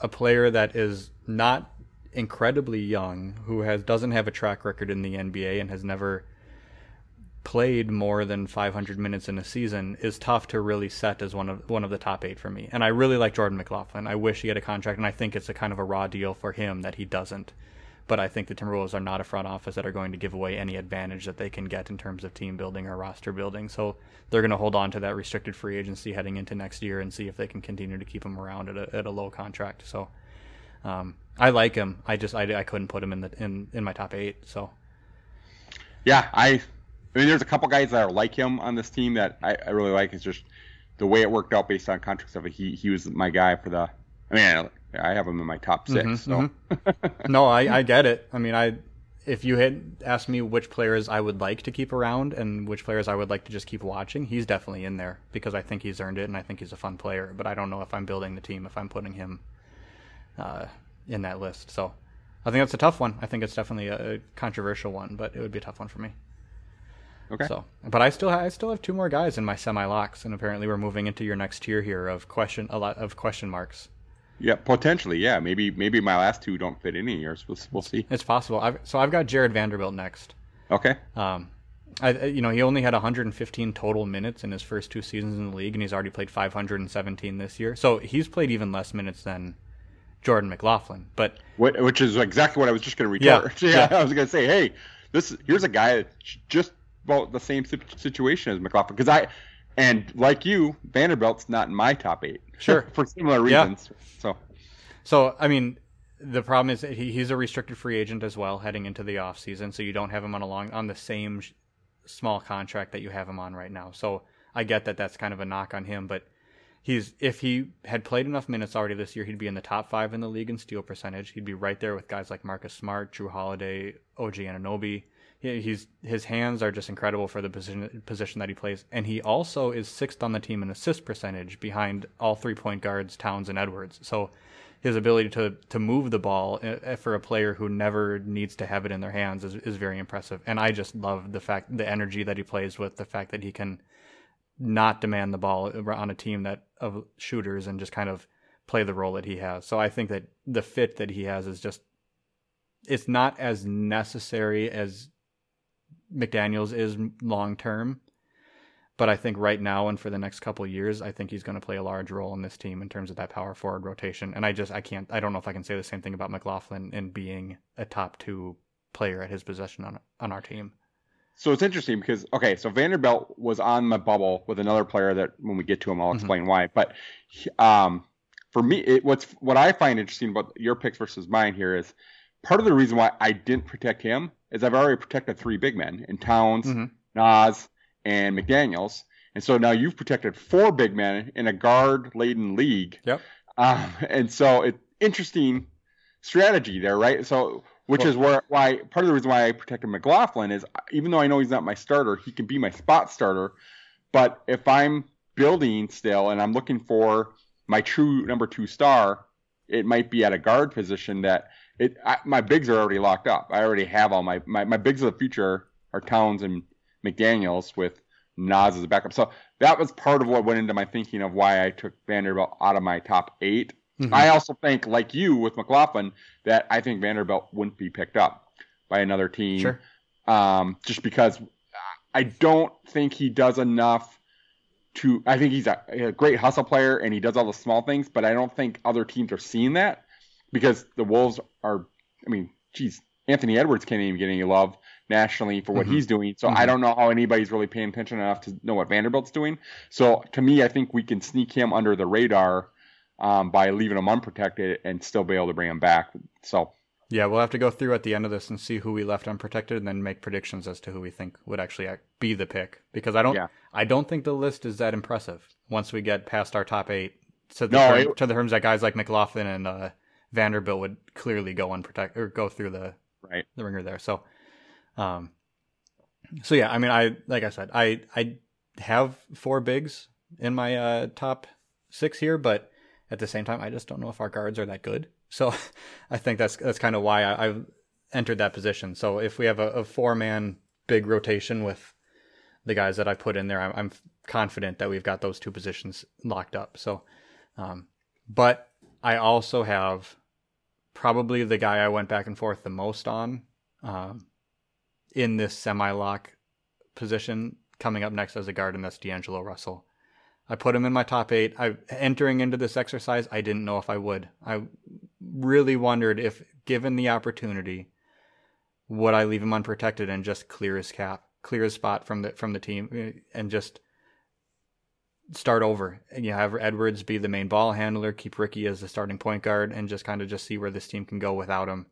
a player that is not incredibly young, who has doesn't have a track record in the NBA and has never played more than 500 minutes in a season is tough to really set as one of one of the top eight for me. And I really like Jordan McLaughlin. I wish he had a contract, and I think it's a kind of a raw deal for him that he doesn't. But I think the Timberwolves are not a front office that are going to give away any advantage that they can get in terms of team building or roster building. So they're going to hold on to that restricted free agency heading into next year and see if they can continue to keep him around at a, at a low contract. So um, I like him. I just I, I couldn't put him in the in, in my top eight. So Yeah, I. I mean, there's a couple guys that are like him on this team that I, I really like. It's just the way it worked out based on contract stuff. He he was my guy for the. I mean, I, I have him in my top 6 Mhm, so no, I, I get it. I mean, I if you had asked me which players I would like to keep around and which players I would like to just keep watching, he's definitely in there because I think he's earned it and I think he's a fun player. But I don't know if I'm building the team if I'm putting him uh, in that list. So I think that's a tough one. I think it's definitely a controversial one, but it would be a tough one for me. Okay. So, but I still ha- I still have two more guys in my semi locks, and apparently we're moving into your next tier here of question a lot of question marks. Yeah, potentially. Yeah, maybe maybe my last two don't fit any of yours. We'll, we'll see. It's possible. I've, so I've got Jarred Vanderbilt next. Okay. Um, I, you know, he only had 115 total minutes in his first two seasons in the league, and he's already played 517 this year. So he's played even less minutes than Jordan McLaughlin. But What, which is exactly what I was just going to Yeah, retort. Yeah, yeah. I was going to say, hey, this here's a guy that's just about the same situation as McLaughlin because I and like you, Vanderbilt's not in my top eight. Sure. for similar reasons. Yeah. So so I mean, the problem is he, he's a restricted free agent as well heading into the offseason, so you don't have him on a long on the same sh- small contract that you have him on right now. So I get that that's kind of a knock on him, but he's if he had played enough minutes already this year, he'd be in the top five in the league in steal percentage. He'd be right there with guys like Marcus Smart, Jrue Holiday, OG Anunoby. He, he's his hands are just incredible for the position position that he plays, and he also is sixth on the team in assist percentage behind all three point guards Towns and Edwards. So his ability to to move the ball uh, for a player who never needs to have it in their hands is, is very impressive. And I just love the fact the energy that he plays with, the fact that he can not demand the ball on a team that of shooters and just kind of play the role that he has. So I think that the fit that he has is just it's not as necessary as McDaniels is long term. But I think right now and for the next couple of years, I think he's going to play a large role in this team in terms of that power forward rotation. And I just I can't I don't know if I can say the same thing about McLaughlin and being a top two player at his position on on our team. so it's interesting because okay, so Vanderbilt was on my bubble with another player that when we get to him, I'll Mhm. explain why. But um, for me, it, what's what I find interesting about your picks versus mine here is part of the reason why I didn't protect him is I've already protected three big men in Towns, Mhm. Naz, and McDaniels. And so now you've protected four big men in a guard laden league. Yep. Um, and so it interesting strategy there, right? So which Well- is where why part of the reason why I protected McLaughlin is even though I know he's not my starter, he can be my spot starter. But if I'm building still and I'm looking for my true number two star, it might be at a guard position that it I, my bigs are already locked up. I already have all my, my my bigs of the future are Towns and McDaniels with Naz as a backup. So that was part of what went into my thinking of why I took Vanderbilt out of my top 8 Mhm. I also think, like you with McLaughlin, that I think Vanderbilt wouldn't be picked up by another team. Sure. Um, just because I don't think he does enough to. I think he's a, a great hustle player and he does all the small things, but I don't think other teams are seeing that because the Wolves are. I mean, geez, Anthony Edwards can't even get any love nationally for what Mhm. he's doing. So Mhm. I don't know how anybody's really paying attention enough to know what Vanderbilt's doing. So to me, I think we can sneak him under the radar um, by leaving him unprotected and still be able to bring him back. So Yeah, we'll have to go through at the end of this and see who we left unprotected, and then make predictions as to who we think would actually be the pick. Because I don't, Yeah. I don't think the list is that impressive once we get past our top eight. To the No, term, it- to the terms that guys like McLaughlin and uh, Vanderbilt would clearly go unprotected or go through the right. the ringer there. So, um, so yeah, I mean, I like I said, I I have four bigs in my uh, top six here, but at the same time, I just don't know if our guards are that good. So, I think that's that's kind of why I, I've entered that position. So, if we have a, a four man big rotation with the guys that I put in there, I'm, I'm confident that we've got those two positions locked up. So, um, but I also have probably the guy I went back and forth the most on um, in this semi lock position coming up next as a guard, and that's D'Angelo Russell. I put him in my top eight. I entering into this exercise, I didn't know if I would. I really wondered if, given the opportunity, would I leave him unprotected and just clear his cap, clear his spot from the from the team, eh, and just start over. and You have Edwards be the main ball handler, keep Ricky as the starting point guard, and just kind of just see where this team can go without him.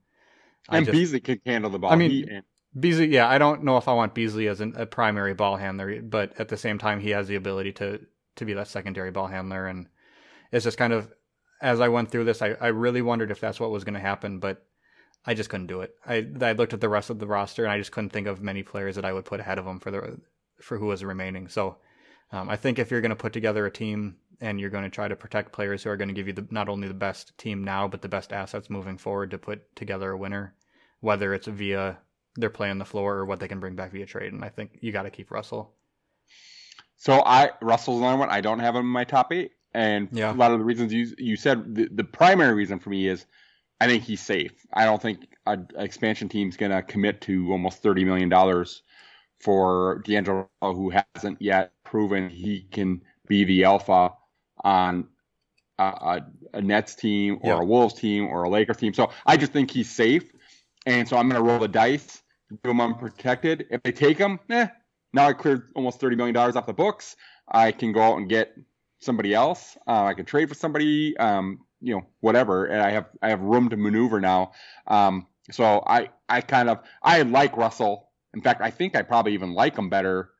I And just- Beasley can handle the ball. I mean, He- Beasley, yeah, I don't know if I want Beasley as an, a primary ball handler, but at the same time, he has the ability to to be that secondary ball handler, and it's just kind of as I went through this, I, I really wondered if that's what was going to happen, but I just couldn't do it. I I looked at the rest of the roster, and I just couldn't think of many players that I would put ahead of him for the for who was remaining. So um, I think if you're going to put together a team and you're going to try to protect players who are going to give you the, not only the best team now, but the best assets moving forward to put together a winner, whether it's via their play on the floor or what they can bring back via trade. And I think you got to keep Russell. So I Russell's another one. I don't have him in my top eight, and Yeah. a lot of the reasons you you said the, the primary reason for me is I think he's safe. I don't think an expansion team's gonna commit to almost thirty million dollars for D'Angelo, who hasn't yet proven he can be the alpha on a, a, a Nets team or Yeah. a Wolves team or a Lakers team. So I just think he's safe, and so I'm gonna roll the dice, do him unprotected. If they take him, eh, now I cleared almost thirty million dollars off the books. I can go out and get somebody else. Uh, I can trade for somebody. Um, you know, whatever. And I have I have room to maneuver now. Um, so I I kind of I like Russell. In fact, I think I probably even like him better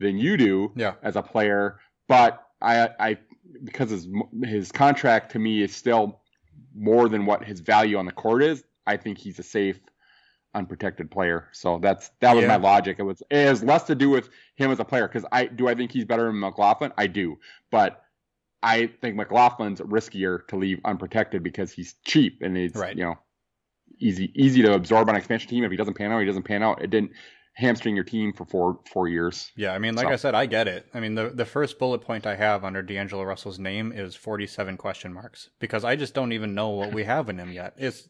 than you do Yeah. as a player. But I I because his his contract to me is still more than what his value on the court is. I think he's a safe unprotected player. So that's that was Yeah. my logic. It was it has less to do with him as a player because I do I think he's better than McLaughlin. I do, but I think McLaughlin's riskier to leave unprotected because he's cheap and it's Right. you know easy easy to absorb on an expansion team. If he doesn't pan out, he doesn't pan out. It didn't hamstring your team for four four years. Yeah, I mean, like So- I said, I get it. I mean, the the first bullet point I have under D'Angelo Russell's name is 47 question marks because I just don't even know what we have in him yet. It's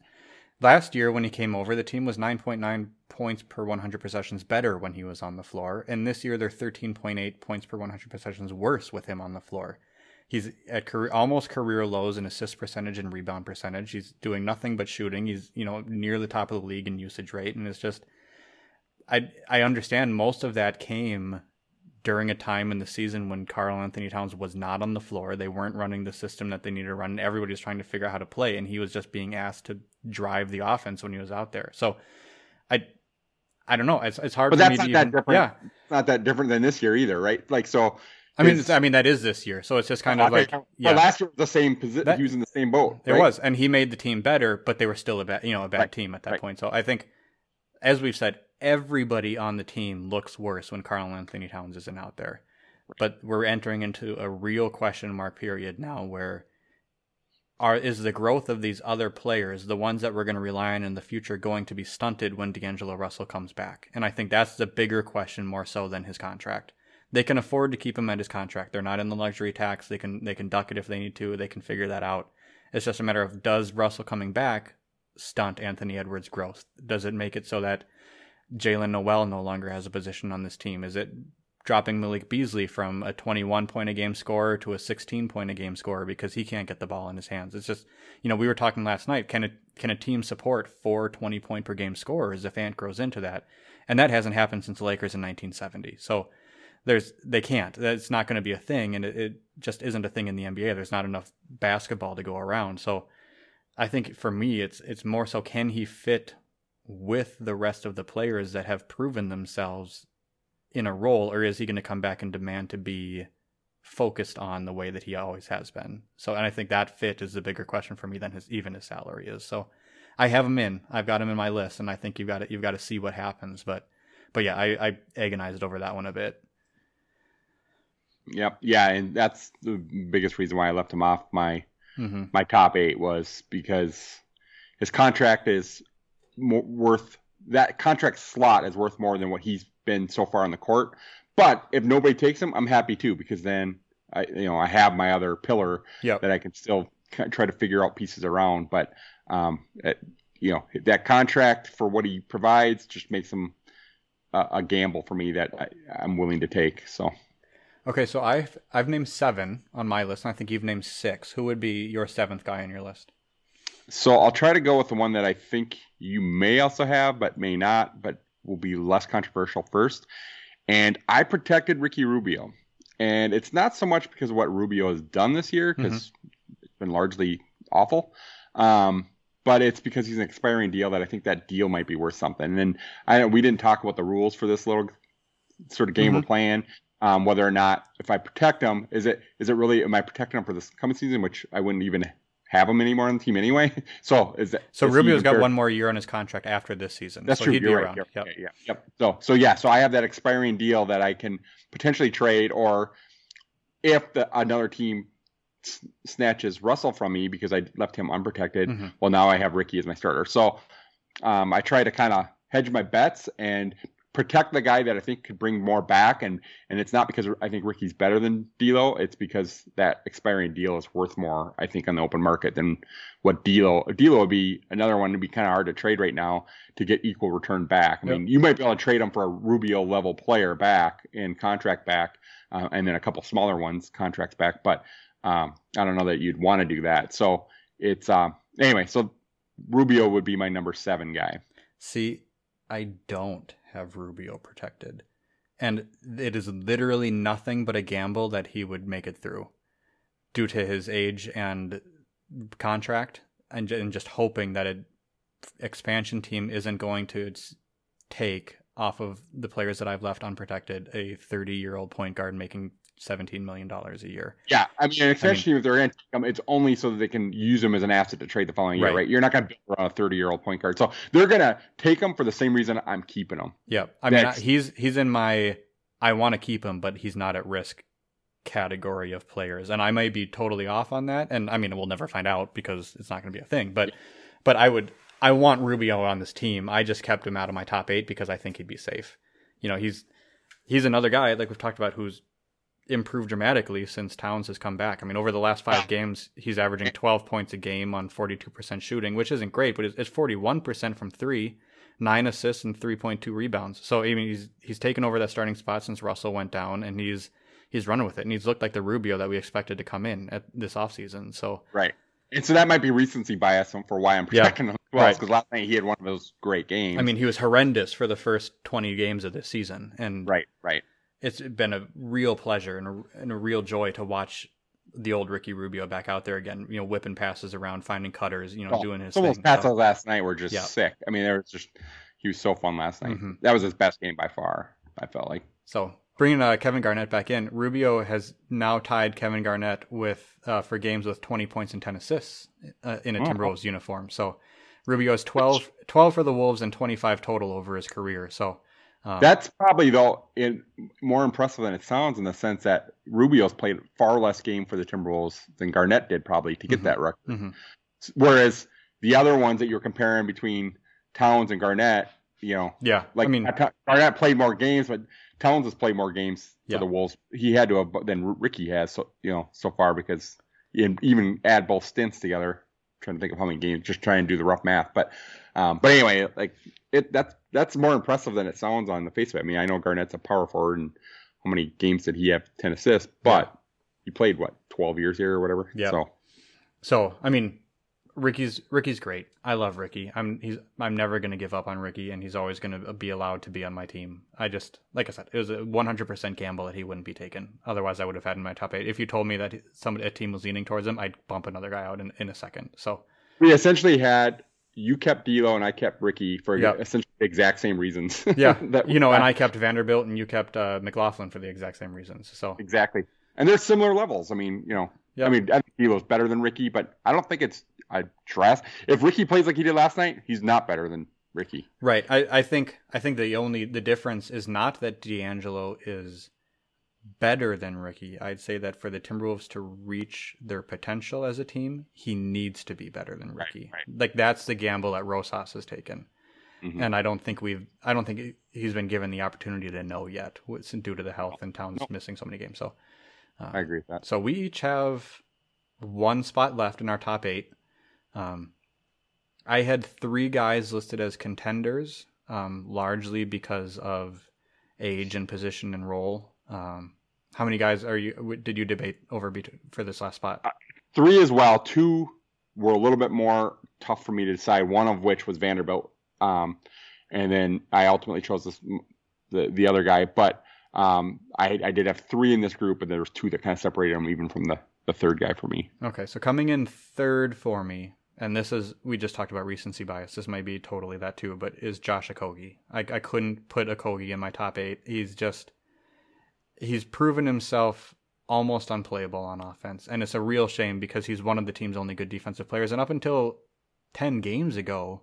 last year when he came over, the team was 9.9 points per 100 possessions better when he was on the floor, and this year they're 13.8 points per 100 possessions worse with him on the floor. He's at career, almost career lows in assist percentage and rebound percentage. He's doing nothing but shooting. He's you know near the top of the league in usage rate, and it's just I I understand most of that came during a time in the season when Karl-Anthony Towns was not on the floor. They weren't running the system that they needed to run. Everybody was trying to figure out how to play, and he was just being asked to drive the offense when he was out there. So, I I don't know. It's it's hard But for that's me not to that even, different. Yeah, It's not that different than this year either, right? Like so. I mean, I mean that is this year, so it's just kind of like but yeah. last year was the same position. He was in the same boat. It right? was, and he made the team better, but they were still a bad, you know, a bad Right, team at that right. point. So I think, as we've said, everybody on the team looks worse when Karl-Anthony Towns isn't out there. But we're entering into a real question mark period now, where are is the growth of these other players, the ones that we're going to rely on in the future, going to be stunted when D'Angelo Russell comes back? And I think that's the bigger question more so than his contract. They can afford to keep him at his contract. They're not in the luxury tax. They can they can duck it if they need to. They can figure that out. It's just a matter of does Russell coming back stunt Anthony Edwards' growth? Does it make it so that Jaylen Nowell no longer has a position on this team? Is it dropping Malik Beasley from a 21 point a game scorer to a 16 point a game scorer because he can't get the ball in his hands. It's just, you know, we were talking last night. Can a can a team support four 20 point per game scorers if Ant grows into that? And that hasn't happened since the Lakers in 1970. So there's they can't. That's not going to be a thing, and it, it just isn't a thing in the NBA. There's not enough basketball to go around. So I think for me, it's it's more so can he fit with the rest of the players that have proven themselves in a role, or is he going to come back and demand to be focused on the way that he always has been? So, and I think that fit is the bigger question for me than his even his salary is. So, I have him in. I've got him in my list, and I think you've got to, you've got to see what happens. But, but yeah, I, I agonized over that one a bit. Yep. Yeah, and that's the biggest reason why I left him off my mm-hmm. my top eight was because his contract is more, worth that contract slot is worth more than what he's been so far on the court. But if nobody takes him, I'm happy too because then I you know I have my other pillar yep. that I can still try to figure out pieces around. But um, it, you know that contract for what he provides just makes him a, a gamble for me that I, I'm willing to take. So. Okay, so I've I've named seven on my list, and I think you've named six. Who would be your seventh guy on your list? So I'll try to go with the one that I think you may also have, but may not, but will be less controversial first. And I protected Ricky Rubio, and it's not so much because of what Rubio has done this year, because mm-hmm. it's been largely awful. Um, but it's because he's an expiring deal that I think that deal might be worth something. And I we didn't talk about the rules for this little sort of game mm-hmm. we're playing um, whether or not if I protect him, is it is it really am I protecting him for this coming season, which I wouldn't even have him anymore on the team anyway. So is that so? Is Rubio's got one more year on his contract after this season. That's so true. You're right. Yep. Okay, yeah. Yep. So so yeah. So I have that expiring deal that I can potentially trade, or if the another team snatches Russell from me because I left him unprotected, mm-hmm. well now I have Ricky as my starter. So um, I try to kind of hedge my bets and protect the guy that I think could bring more back, and and it's not because I think Ricky's better than D'Lo. It's because that expiring deal is worth more, I think, on the open market than what D'Lo. D'Lo would be another one to be kind of hard to trade right now to get equal return back. I yep. mean, you might be able to trade him for a Rubio level player back in contract back, uh, and then a couple smaller ones contracts back, but um, I don't know that you'd want to do that. So it's uh, anyway. So Rubio would be my number seven guy. See, I don't have Rubio protected. And it is literally nothing but a gamble that he would make it through due to his age and contract and, and just hoping that an expansion team isn't going to take off of the players that I've left unprotected a 30 year old point guard making seventeen million dollars a year. Yeah, I mean, especially I mean, if they're in, um, it's only so that they can use them as an asset to trade the following year, right? right? You're not going to build around a thirty-year-old point guard, so they're going to take them for the same reason I'm keeping them. Yeah, I mean, he's he's in my I want to keep him, but he's not at risk category of players, and I may be totally off on that. And I mean, we'll never find out because it's not going to be a thing. But but I would I want Rubio on this team. I just kept him out of my top eight because I think he'd be safe. You know, he's he's another guy like we've talked about who's improved dramatically since Towns has come back. I mean, over the last five games, he's averaging 12 points a game on 42% shooting, which isn't great, but it's 41% from three, nine assists and 3.2 rebounds. So I mean, he's he's taken over that starting spot since Russell went down, and he's he's running with it, and he's looked like the Rubio that we expected to come in at this offseason. So right. And so that might be recency bias for why I'm protecting yeah, him well, because right. last night he had one of those great games. I mean, he was horrendous for the first 20 games of this season, and right, right it's been a real pleasure and a, and a real joy to watch the old Ricky Rubio back out there again. You know, whipping passes around, finding cutters. You know, doing his. Some of those passes so, last night were just yeah. sick. I mean, there was just he was so fun last night. Mm-hmm. That was his best game by far. I felt like. So bringing uh, Kevin Garnett back in, Rubio has now tied Kevin Garnett with uh, for games with 20 points and 10 assists uh, in a oh. Timberwolves uniform. So Rubio has 12, 12 for the Wolves and 25 total over his career. So um, That's probably though in, more impressive than it sounds in the sense that Rubio's played far less game for the Timberwolves than Garnett did probably to get mm-hmm. that record. Mm-hmm. Whereas the other ones that you're comparing between Towns and Garnett, you know, yeah, like I mean, Garnett played more games, but Towns has played more games yeah. for the Wolves. He had to have than Ricky has, so you know, so far because even add both stints together. I'm trying to think of how many games, just try and do the rough math, but um, but anyway, like it that's that's more impressive than it sounds on the face of it. I mean, I know Garnett's a power forward and how many games did he have 10 assists, but yeah. he played what 12 years here or whatever. Yeah. So, so I mean, Ricky's Ricky's great. I love Ricky. I'm he's I'm never going to give up on Ricky, and he's always going to be allowed to be on my team. I just like I said, it was a 100% gamble that he wouldn't be taken. Otherwise, I would have had in my top eight. If you told me that somebody a team was leaning towards him, I'd bump another guy out in, in a second. So we essentially had you kept D'Lo and I kept Ricky for yep. essentially the exact same reasons. Yeah, that you know, and I kept Vanderbilt and you kept uh, McLaughlin for the exact same reasons. So exactly, and they're similar levels. I mean, you know, yep. I mean, I think D'Lo's better than Ricky, but I don't think it's I trust. If Ricky plays like he did last night, he's not better than Ricky. Right. I, I think I think the only the difference is not that D'Angelo is better than Ricky. I'd say that for the Timberwolves to reach their potential as a team, he needs to be better than Ricky. Right, right. Like that's the gamble that Rosas has taken. Mm-hmm. And I don't think we've I don't think he's been given the opportunity to know yet due to the health and Towns no. missing so many games. So uh, I agree with that. So we each have one spot left in our top 8. Um, I had three guys listed as contenders, um, largely because of age and position and role. Um, how many guys are you? Did you debate over for this last spot? Uh, three as well. Two were a little bit more tough for me to decide. One of which was Vanderbilt, um, and then I ultimately chose this the the other guy. But um, I, I did have three in this group, and there was two that kind of separated them even from the the third guy for me. Okay, so coming in third for me and this is we just talked about recency bias. This might be totally that too, but is Josh Okogie. I, I couldn't put Okogie in my top eight. He's just he's proven himself almost unplayable on offense, and it's a real shame because he's one of the team's only good defensive players. And up until ten games ago,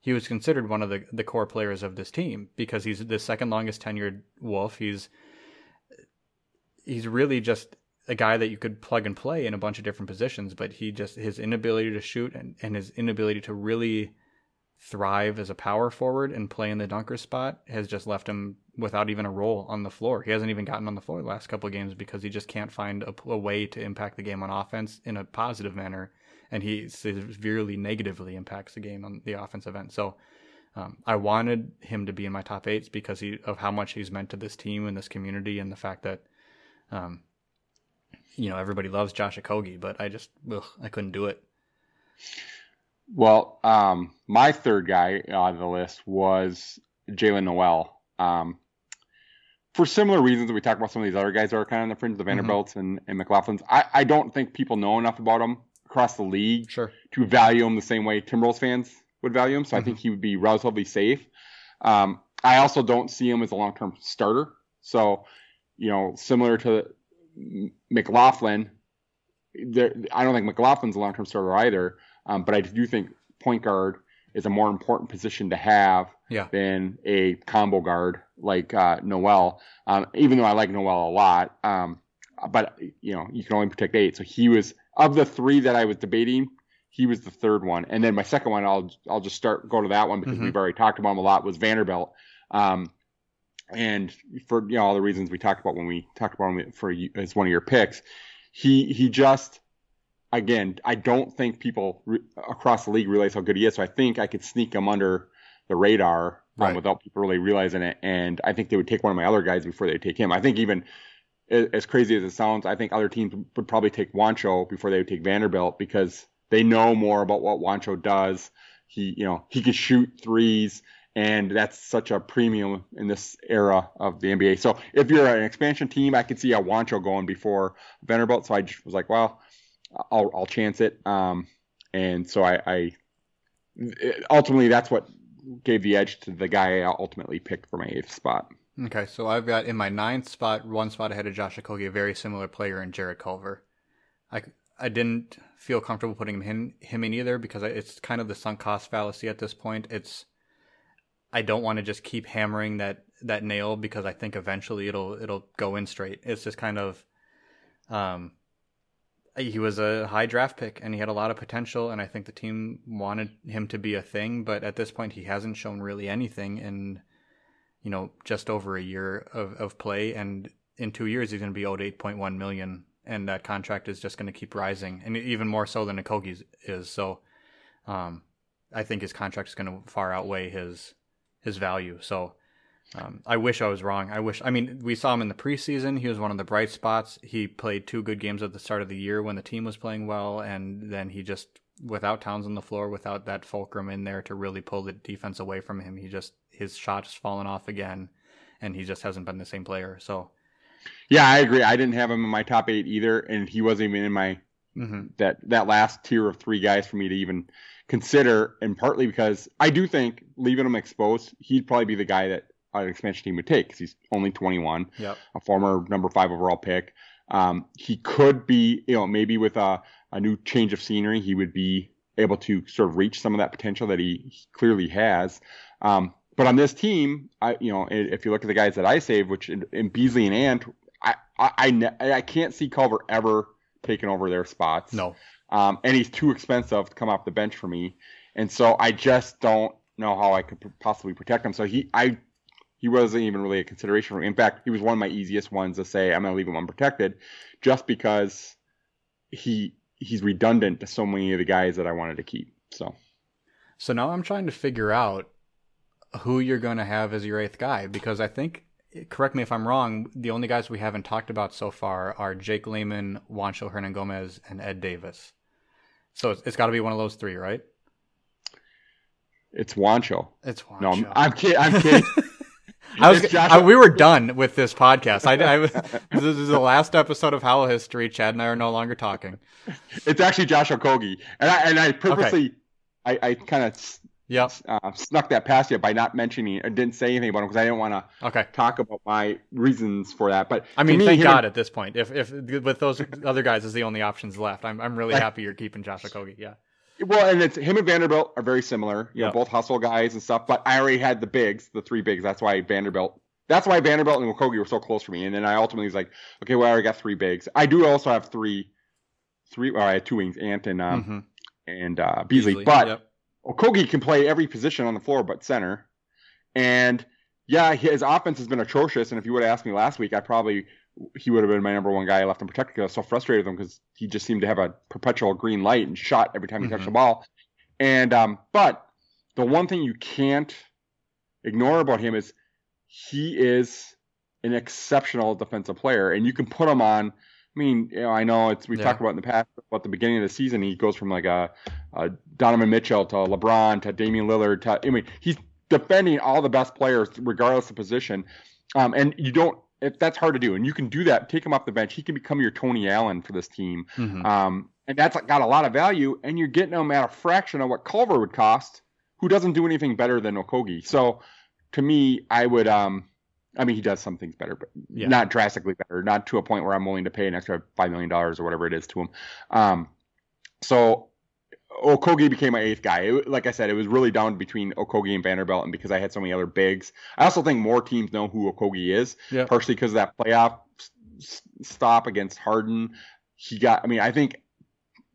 he was considered one of the the core players of this team because he's the second longest tenured Wolf. He's he's really just a guy that you could plug and play in a bunch of different positions, but he just his inability to shoot and, and his inability to really thrive as a power forward and play in the dunker spot has just left him without even a role on the floor. He hasn't even gotten on the floor the last couple of games because he just can't find a, a way to impact the game on offense in a positive manner, and he severely negatively impacts the game on the offensive end. So. Um, I wanted him to be in my top eights because he, of how much he's meant to this team and this community, and the fact that um, you know everybody loves Josh Okogie, but I just ugh, I couldn't do it. Well, um, my third guy on the list was Jaylen Nowell. Um, for similar reasons that we talked about some of these other guys that are kind of on the fringe, the mm-hmm. Vanderbilts mm-hmm. and, and McLaughlin's. I, I don't think people know enough about him across the league sure. to value him the same way Timberwolves fans would value him. So mm-hmm. I think he would be relatively safe. Um, I also don't see him as a long term starter. So, you know, similar to McLaughlin, there, I don't think McLaughlin's a long term starter either, um, but I do think point guard is a more important position to have yeah. than a combo guard like uh, Nowell. Um, even though I like Nowell a lot, um, but you know you can only protect eight. So he was of the three that I was debating. He was the third one, and then my second one, I'll I'll just start go to that one because mm-hmm. we've already talked about him a lot. Was Vanderbilt. Um, and for you know all the reasons we talked about when we talked about him for as one of your picks, he he just again I don't think people re- across the league realize how good he is. So I think I could sneak him under the radar um, right. without people really realizing it. And I think they would take one of my other guys before they take him. I think even as crazy as it sounds, I think other teams would probably take Juancho before they would take Vanderbilt because they know more about what Juancho does. He, you know, he can shoot threes and that's such a premium in this era of the NBA. So if you're an expansion team, I could see a Juancho going before Vanderbilt. So I just was like, well, I'll, I'll chance it. Um, and so I, I, ultimately that's what gave the edge to the guy I ultimately picked for my eighth spot. Okay, so I've got in my ninth spot, one spot ahead of Josh Okogie, a very similar player in Jarrett Culver. I, I didn't feel comfortable putting him in, him in either because it's kind of the sunk cost fallacy at this point. It's I don't want to just keep hammering that that nail because I think eventually it'll it'll go in straight. It's just kind of um he was a high draft pick and he had a lot of potential and I think the team wanted him to be a thing, but at this point he hasn't shown really anything in you know just over a year of of play and in 2 years he's going to be owed 8.1 million and that contract is just going to keep rising and even more so than Okogie's is. So um I think his contract is going to far outweigh his his value. So Um, I wish I was wrong. I wish. I mean, we saw him in the preseason. He was one of the bright spots. He played two good games at the start of the year when the team was playing well, and then he just, without Towns on the floor, without that fulcrum in there to really pull the defense away from him, he just his shot has fallen off again, and he just hasn't been the same player. So, yeah, I agree. I didn't have him in my top eight either, and he wasn't even in my mm-hmm. that that last tier of three guys for me to even consider, and partly because I do think leaving him exposed, he'd probably be the guy that an expansion team would take because he's only 21, yep. a former number five overall pick. Um, he could be, you know, maybe with a, a new change of scenery, he would be able to sort of reach some of that potential that he, clearly has. Um, but on this team, I, you know, if you look at the guys that I save, which in, in Beasley and Ant, I, I, I, I can't see Culver ever taking over their spots. No. Um, and he's too expensive to come off the bench for me. And so I just don't know how I could possibly protect him. So he, I he wasn't even really a consideration for me. In fact, he was one of my easiest ones to say I'm going to leave him unprotected, just because he he's redundant to so many of the guys that I wanted to keep. So, so now I'm trying to figure out who you're going to have as your eighth guy because I think, correct me if I'm wrong, the only guys we haven't talked about so far are Jake Layman, Juancho Hernangomez, and Ed Davis. So it's, it's got to be one of those three, right? It's Juancho. It's Juancho. No, I'm, I'm kidding. I'm kidding. I was. I, we were done with this podcast. I, I this is the last episode of Howl History. Chad and I are no longer talking. It's actually Joshua Okogie, and I and I purposely, okay. I, I kind of yep. Uh, snuck that past you by not mentioning. or didn't say anything about him because I didn't want to okay. talk about my reasons for that. But I mean, me, thank God at this point, if if with those other guys is the only options left, I'm I'm really happy you're keeping Josh Okogie. Yeah. Well, and it's him and Vanderbilt are very similar. You know, both hustle guys and stuff. But I already had the bigs, the three bigs. That's why Vanderbilt. That's why Vanderbilt and Okogie were so close for me. And then I ultimately was like, okay, well, I already got three bigs. I do also have three, three. Or I had two wings, Ant and um, mm-hmm. and uh, Beasley. Beasley. But yep. Okogie can play every position on the floor but center. And yeah, his offense has been atrocious. And if you would have asked me last week, I probably he would have been my number one guy I left him protected because I was so frustrated with him because he just seemed to have a perpetual green light and shot every time he mm-hmm. touched the ball. And um, but the one thing you can't ignore about him is he is an exceptional defensive player, and you can put him on. I mean, you know, I know it's we've yeah. talked about in the past about the beginning of the season. He goes from like a, a Donovan Mitchell to LeBron to Damian Lillard to I mean, he's defending all the best players regardless of position. Um, and you don't if that's hard to do, and you can do that. Take him off the bench. He can become your Tony Allen for this team, mm-hmm. um, and that's got a lot of value. And you're getting him at a fraction of what Culver would cost, who doesn't do anything better than Okogie. So, to me, I would. Um, I mean, he does some things better, but yeah. not drastically better. Not to a point where I'm willing to pay an extra five million dollars or whatever it is to him. Um, so Okogie became my eighth guy. It, like I said, it was really down between Okogie and Vanderbilt, and because I had so many other bigs. I also think more teams know who Okogie is, yeah. partially because of that playoff stop against Harden. He got. I mean, I think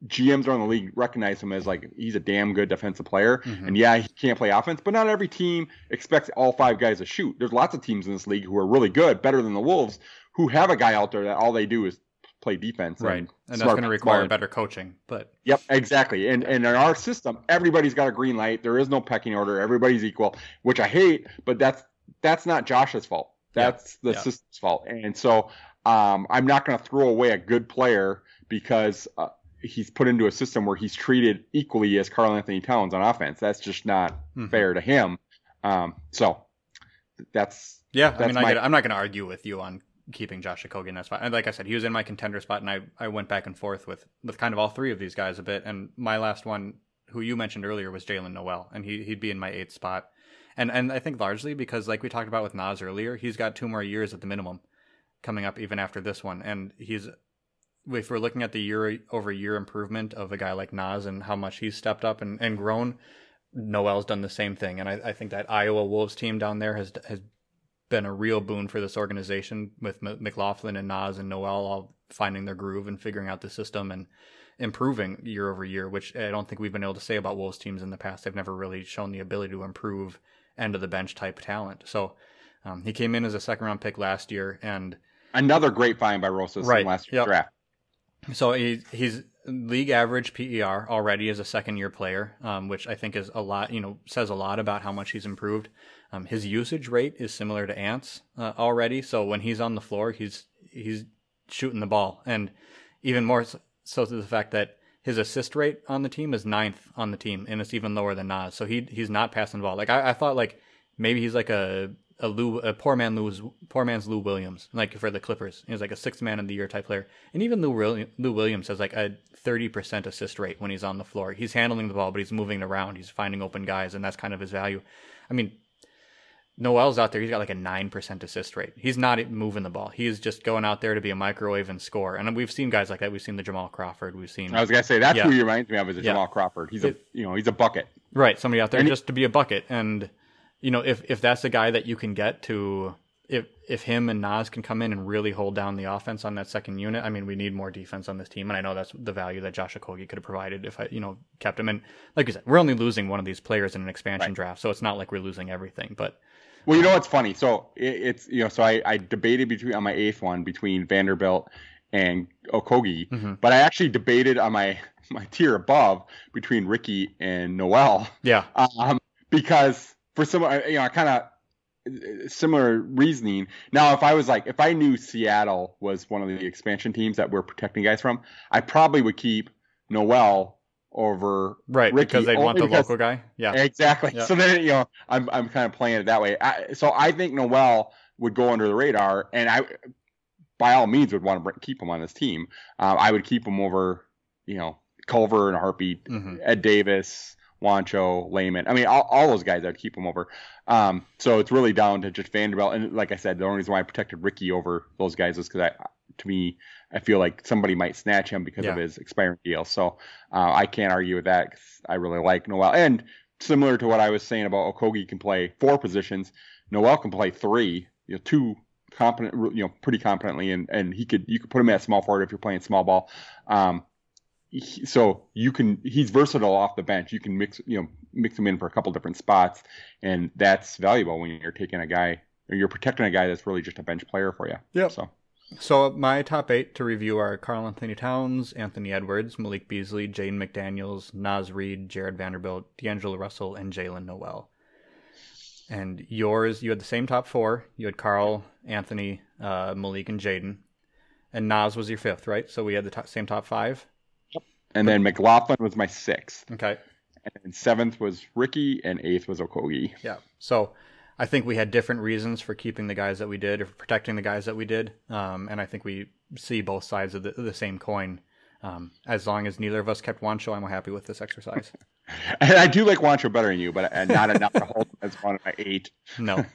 GMs around the league recognize him as like he's a damn good defensive player. Mm-hmm. And yeah, he can't play offense, but not every team expects all five guys to shoot. There's lots of teams in this league who are really good, better than the Wolves, who have a guy out there that all they do is play defense. Right. And, and that's going to require smart. better coaching. But Yep, exactly. And and in our system, everybody's got a green light. There is no pecking order. Everybody's equal, which I hate, but that's that's not Josh's fault. That's the system's fault. And so um, I'm not going to throw away a good player because uh, he's put into a system where he's treated equally as Karl-Anthony Towns on offense. That's just not mm-hmm. fair to him. Um, so that's yeah. That's I mean, my... I am not going to argue with you on keeping Josh Okogie in that spot. And like I said, he was in my contender spot, and I, I went back and forth with with kind of all three of these guys a bit. And my last one, who you mentioned earlier, was Jaylen Nowell, and he he'd be in my eighth spot. And and I think largely because like we talked about with Naz earlier, he's got two more years at the minimum coming up even after this one, and he's if we're looking at the year over year improvement of a guy like Naz and how much he's stepped up and, and grown, Nowell's done the same thing. And I, I think that Iowa Wolves team down there has has been a real boon for this organization with M- McLaughlin and Naz and Nowell all finding their groove and figuring out the system and improving year over year, which I don't think we've been able to say about Wolves teams in the past. They've never really shown the ability to improve end of the bench type talent. So um, he came in as a second round pick last year and another great find by Rosas right. in last yep. draft. So he, he's league average PER already as a second year player, um, which I think is a lot, you know, says a lot about how much he's improved. Um, his usage rate is similar to Ant's uh, already. So when he's on the floor, he's he's shooting the ball, and even more so to the fact that his assist rate on the team is ninth on the team, and it's even lower than Naz. So he he's not passing the ball. Like I, I thought, like maybe he's like a a Lou, a poor man Lou's poor man's Lou Williams, like for the Clippers. He's like a sixth man of the year type player, and even Lou Lou Williams has like a thirty percent assist rate when he's on the floor. He's handling the ball, but he's moving around. He's finding open guys, and that's kind of his value. I mean, Nowell's out there. He's got like a nine percent assist rate. He's not moving the ball. He's just going out there to be a microwave and score. And we've seen guys like that. We've seen the Jamal Crawford. We've seen. I was gonna say that's Yeah. who he reminds me of is a Yeah. Jamal Crawford. He's It- a you know he's a bucket. Right, somebody out there And he- just to be a bucket, and you know if if that's the guy that you can get to, if if him and Naz can come in and really hold down the offense on that second unit, I mean we need more defense on this team, and I know that's the value that Josh Okogie could have provided if I you know kept him. And like you said, we're only losing one of these players in an expansion Right. draft, so it's not like we're losing everything. But Well, you know what's funny? So it, it's you know so I, I debated between on my eighth one between Vanderbilt and Okogie, Mhm. but I actually debated on my my tier above between Ricky and Nowell. yeah, um, because for some you know I kind of similar reasoning. Now, if I was like, if I knew Seattle was one of the expansion teams that we're protecting guys from, I probably would keep Nowell over right, Ricky, because they want the because- local guy. Yeah, Exactly. Yeah. So then you know, I'm I'm kind of playing it that way. I, so I think Nowell would go under the radar, and I, by all means, would want to bring, keep him on this team. Uh, I would keep him over, you know, Culver and a heartbeat, hmm Ed Davis, Juancho, Layman. I mean, all, all those guys, I'd keep them over. Um, so it's really down to just Vanderbilt. And like I said, the only reason why I protected Ricky over those guys is because I, to me, I feel like somebody might snatch him because of his expiring deal. So uh, I can't argue with that 'cause I really like Nowell. And similar to what I was saying about Okogie can play four positions, Nowell can play three, you know, two competent, you know, pretty competently, and and he could you could put him at small forward if you're playing small ball. Um, he- so you can he's versatile off the bench. You can mix you know mix him in for a couple different spots, and that's valuable when you're taking a guy or you're protecting a guy that's really just a bench player for you. Yeah. So So my top eight to review are Karl-Anthony Towns, Anthony Edwards, Malik Beasley, Jaden McDaniels, Naz Reid, Jarred Vanderbilt, D'Angelo Russell, and Jaylen Nowell. And yours, you had the same top four. You had Karl, Anthony, uh, Malik, and Jaden. And Naz was your fifth, right? So we had the top, same top five. and then McLaughlin was my sixth, Okay. and seventh was Ricky, and eighth was Okogie. Yeah. So I think we had different reasons for keeping the guys that we did or protecting the guys that we did. Um, and I think we see both sides of the, the same coin. Um, as long as neither of us kept Juancho, I'm happy with this exercise. And I do like Juancho better than you, but uh, not enough to hold him as one of my eight. No.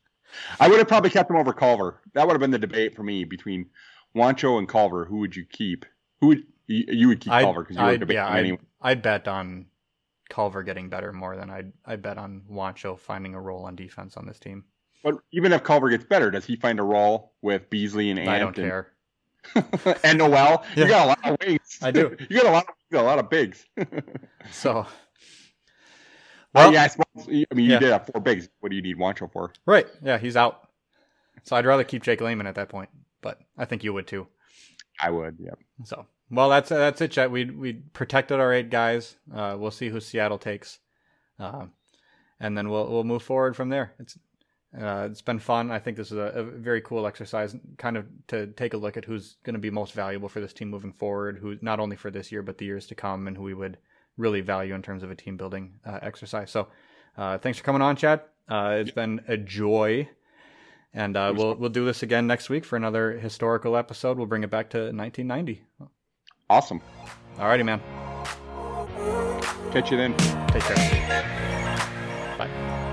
I would have probably kept him over Culver. That would have been the debate for me between Juancho and Culver. Who would you keep? Who would you, you would keep Culver because you were debating yeah, I'd, anyway. I'd bet on Culver getting better more than I'd, I'd bet on Juancho finding a role on defense on this team. But even if Culver gets better, does he find a role with Beasley and Ant I don't and, care. and Nowell? Yeah. You got a lot of wings. I do. you got a lot of you got a lot of bigs. So, well, well, yeah, I, suppose, I mean, yeah. you did have four bigs. What do you need Juancho for? right. Yeah, he's out. So I'd rather keep Jake Layman at that point, but I think you would too. I would. Yeah. So, well, that's that's it, Chet. We we protected our eight guys. Uh, we'll see who Seattle takes, uh, and then we'll we'll move forward from there. It's uh, it's been fun. I think this is a, a very cool exercise, kind of to take a look at who's going to be most valuable for this team moving forward. Who not only for this year but the years to come, and who we would really value in terms of a team building uh, exercise. So, uh, thanks for coming on, Chad. Uh, it's been a joy. And uh, we'll we'll do this again next week for another historical episode. We'll bring it back to 1990. Awesome. All righty, man. Catch you then. Take care. Bye.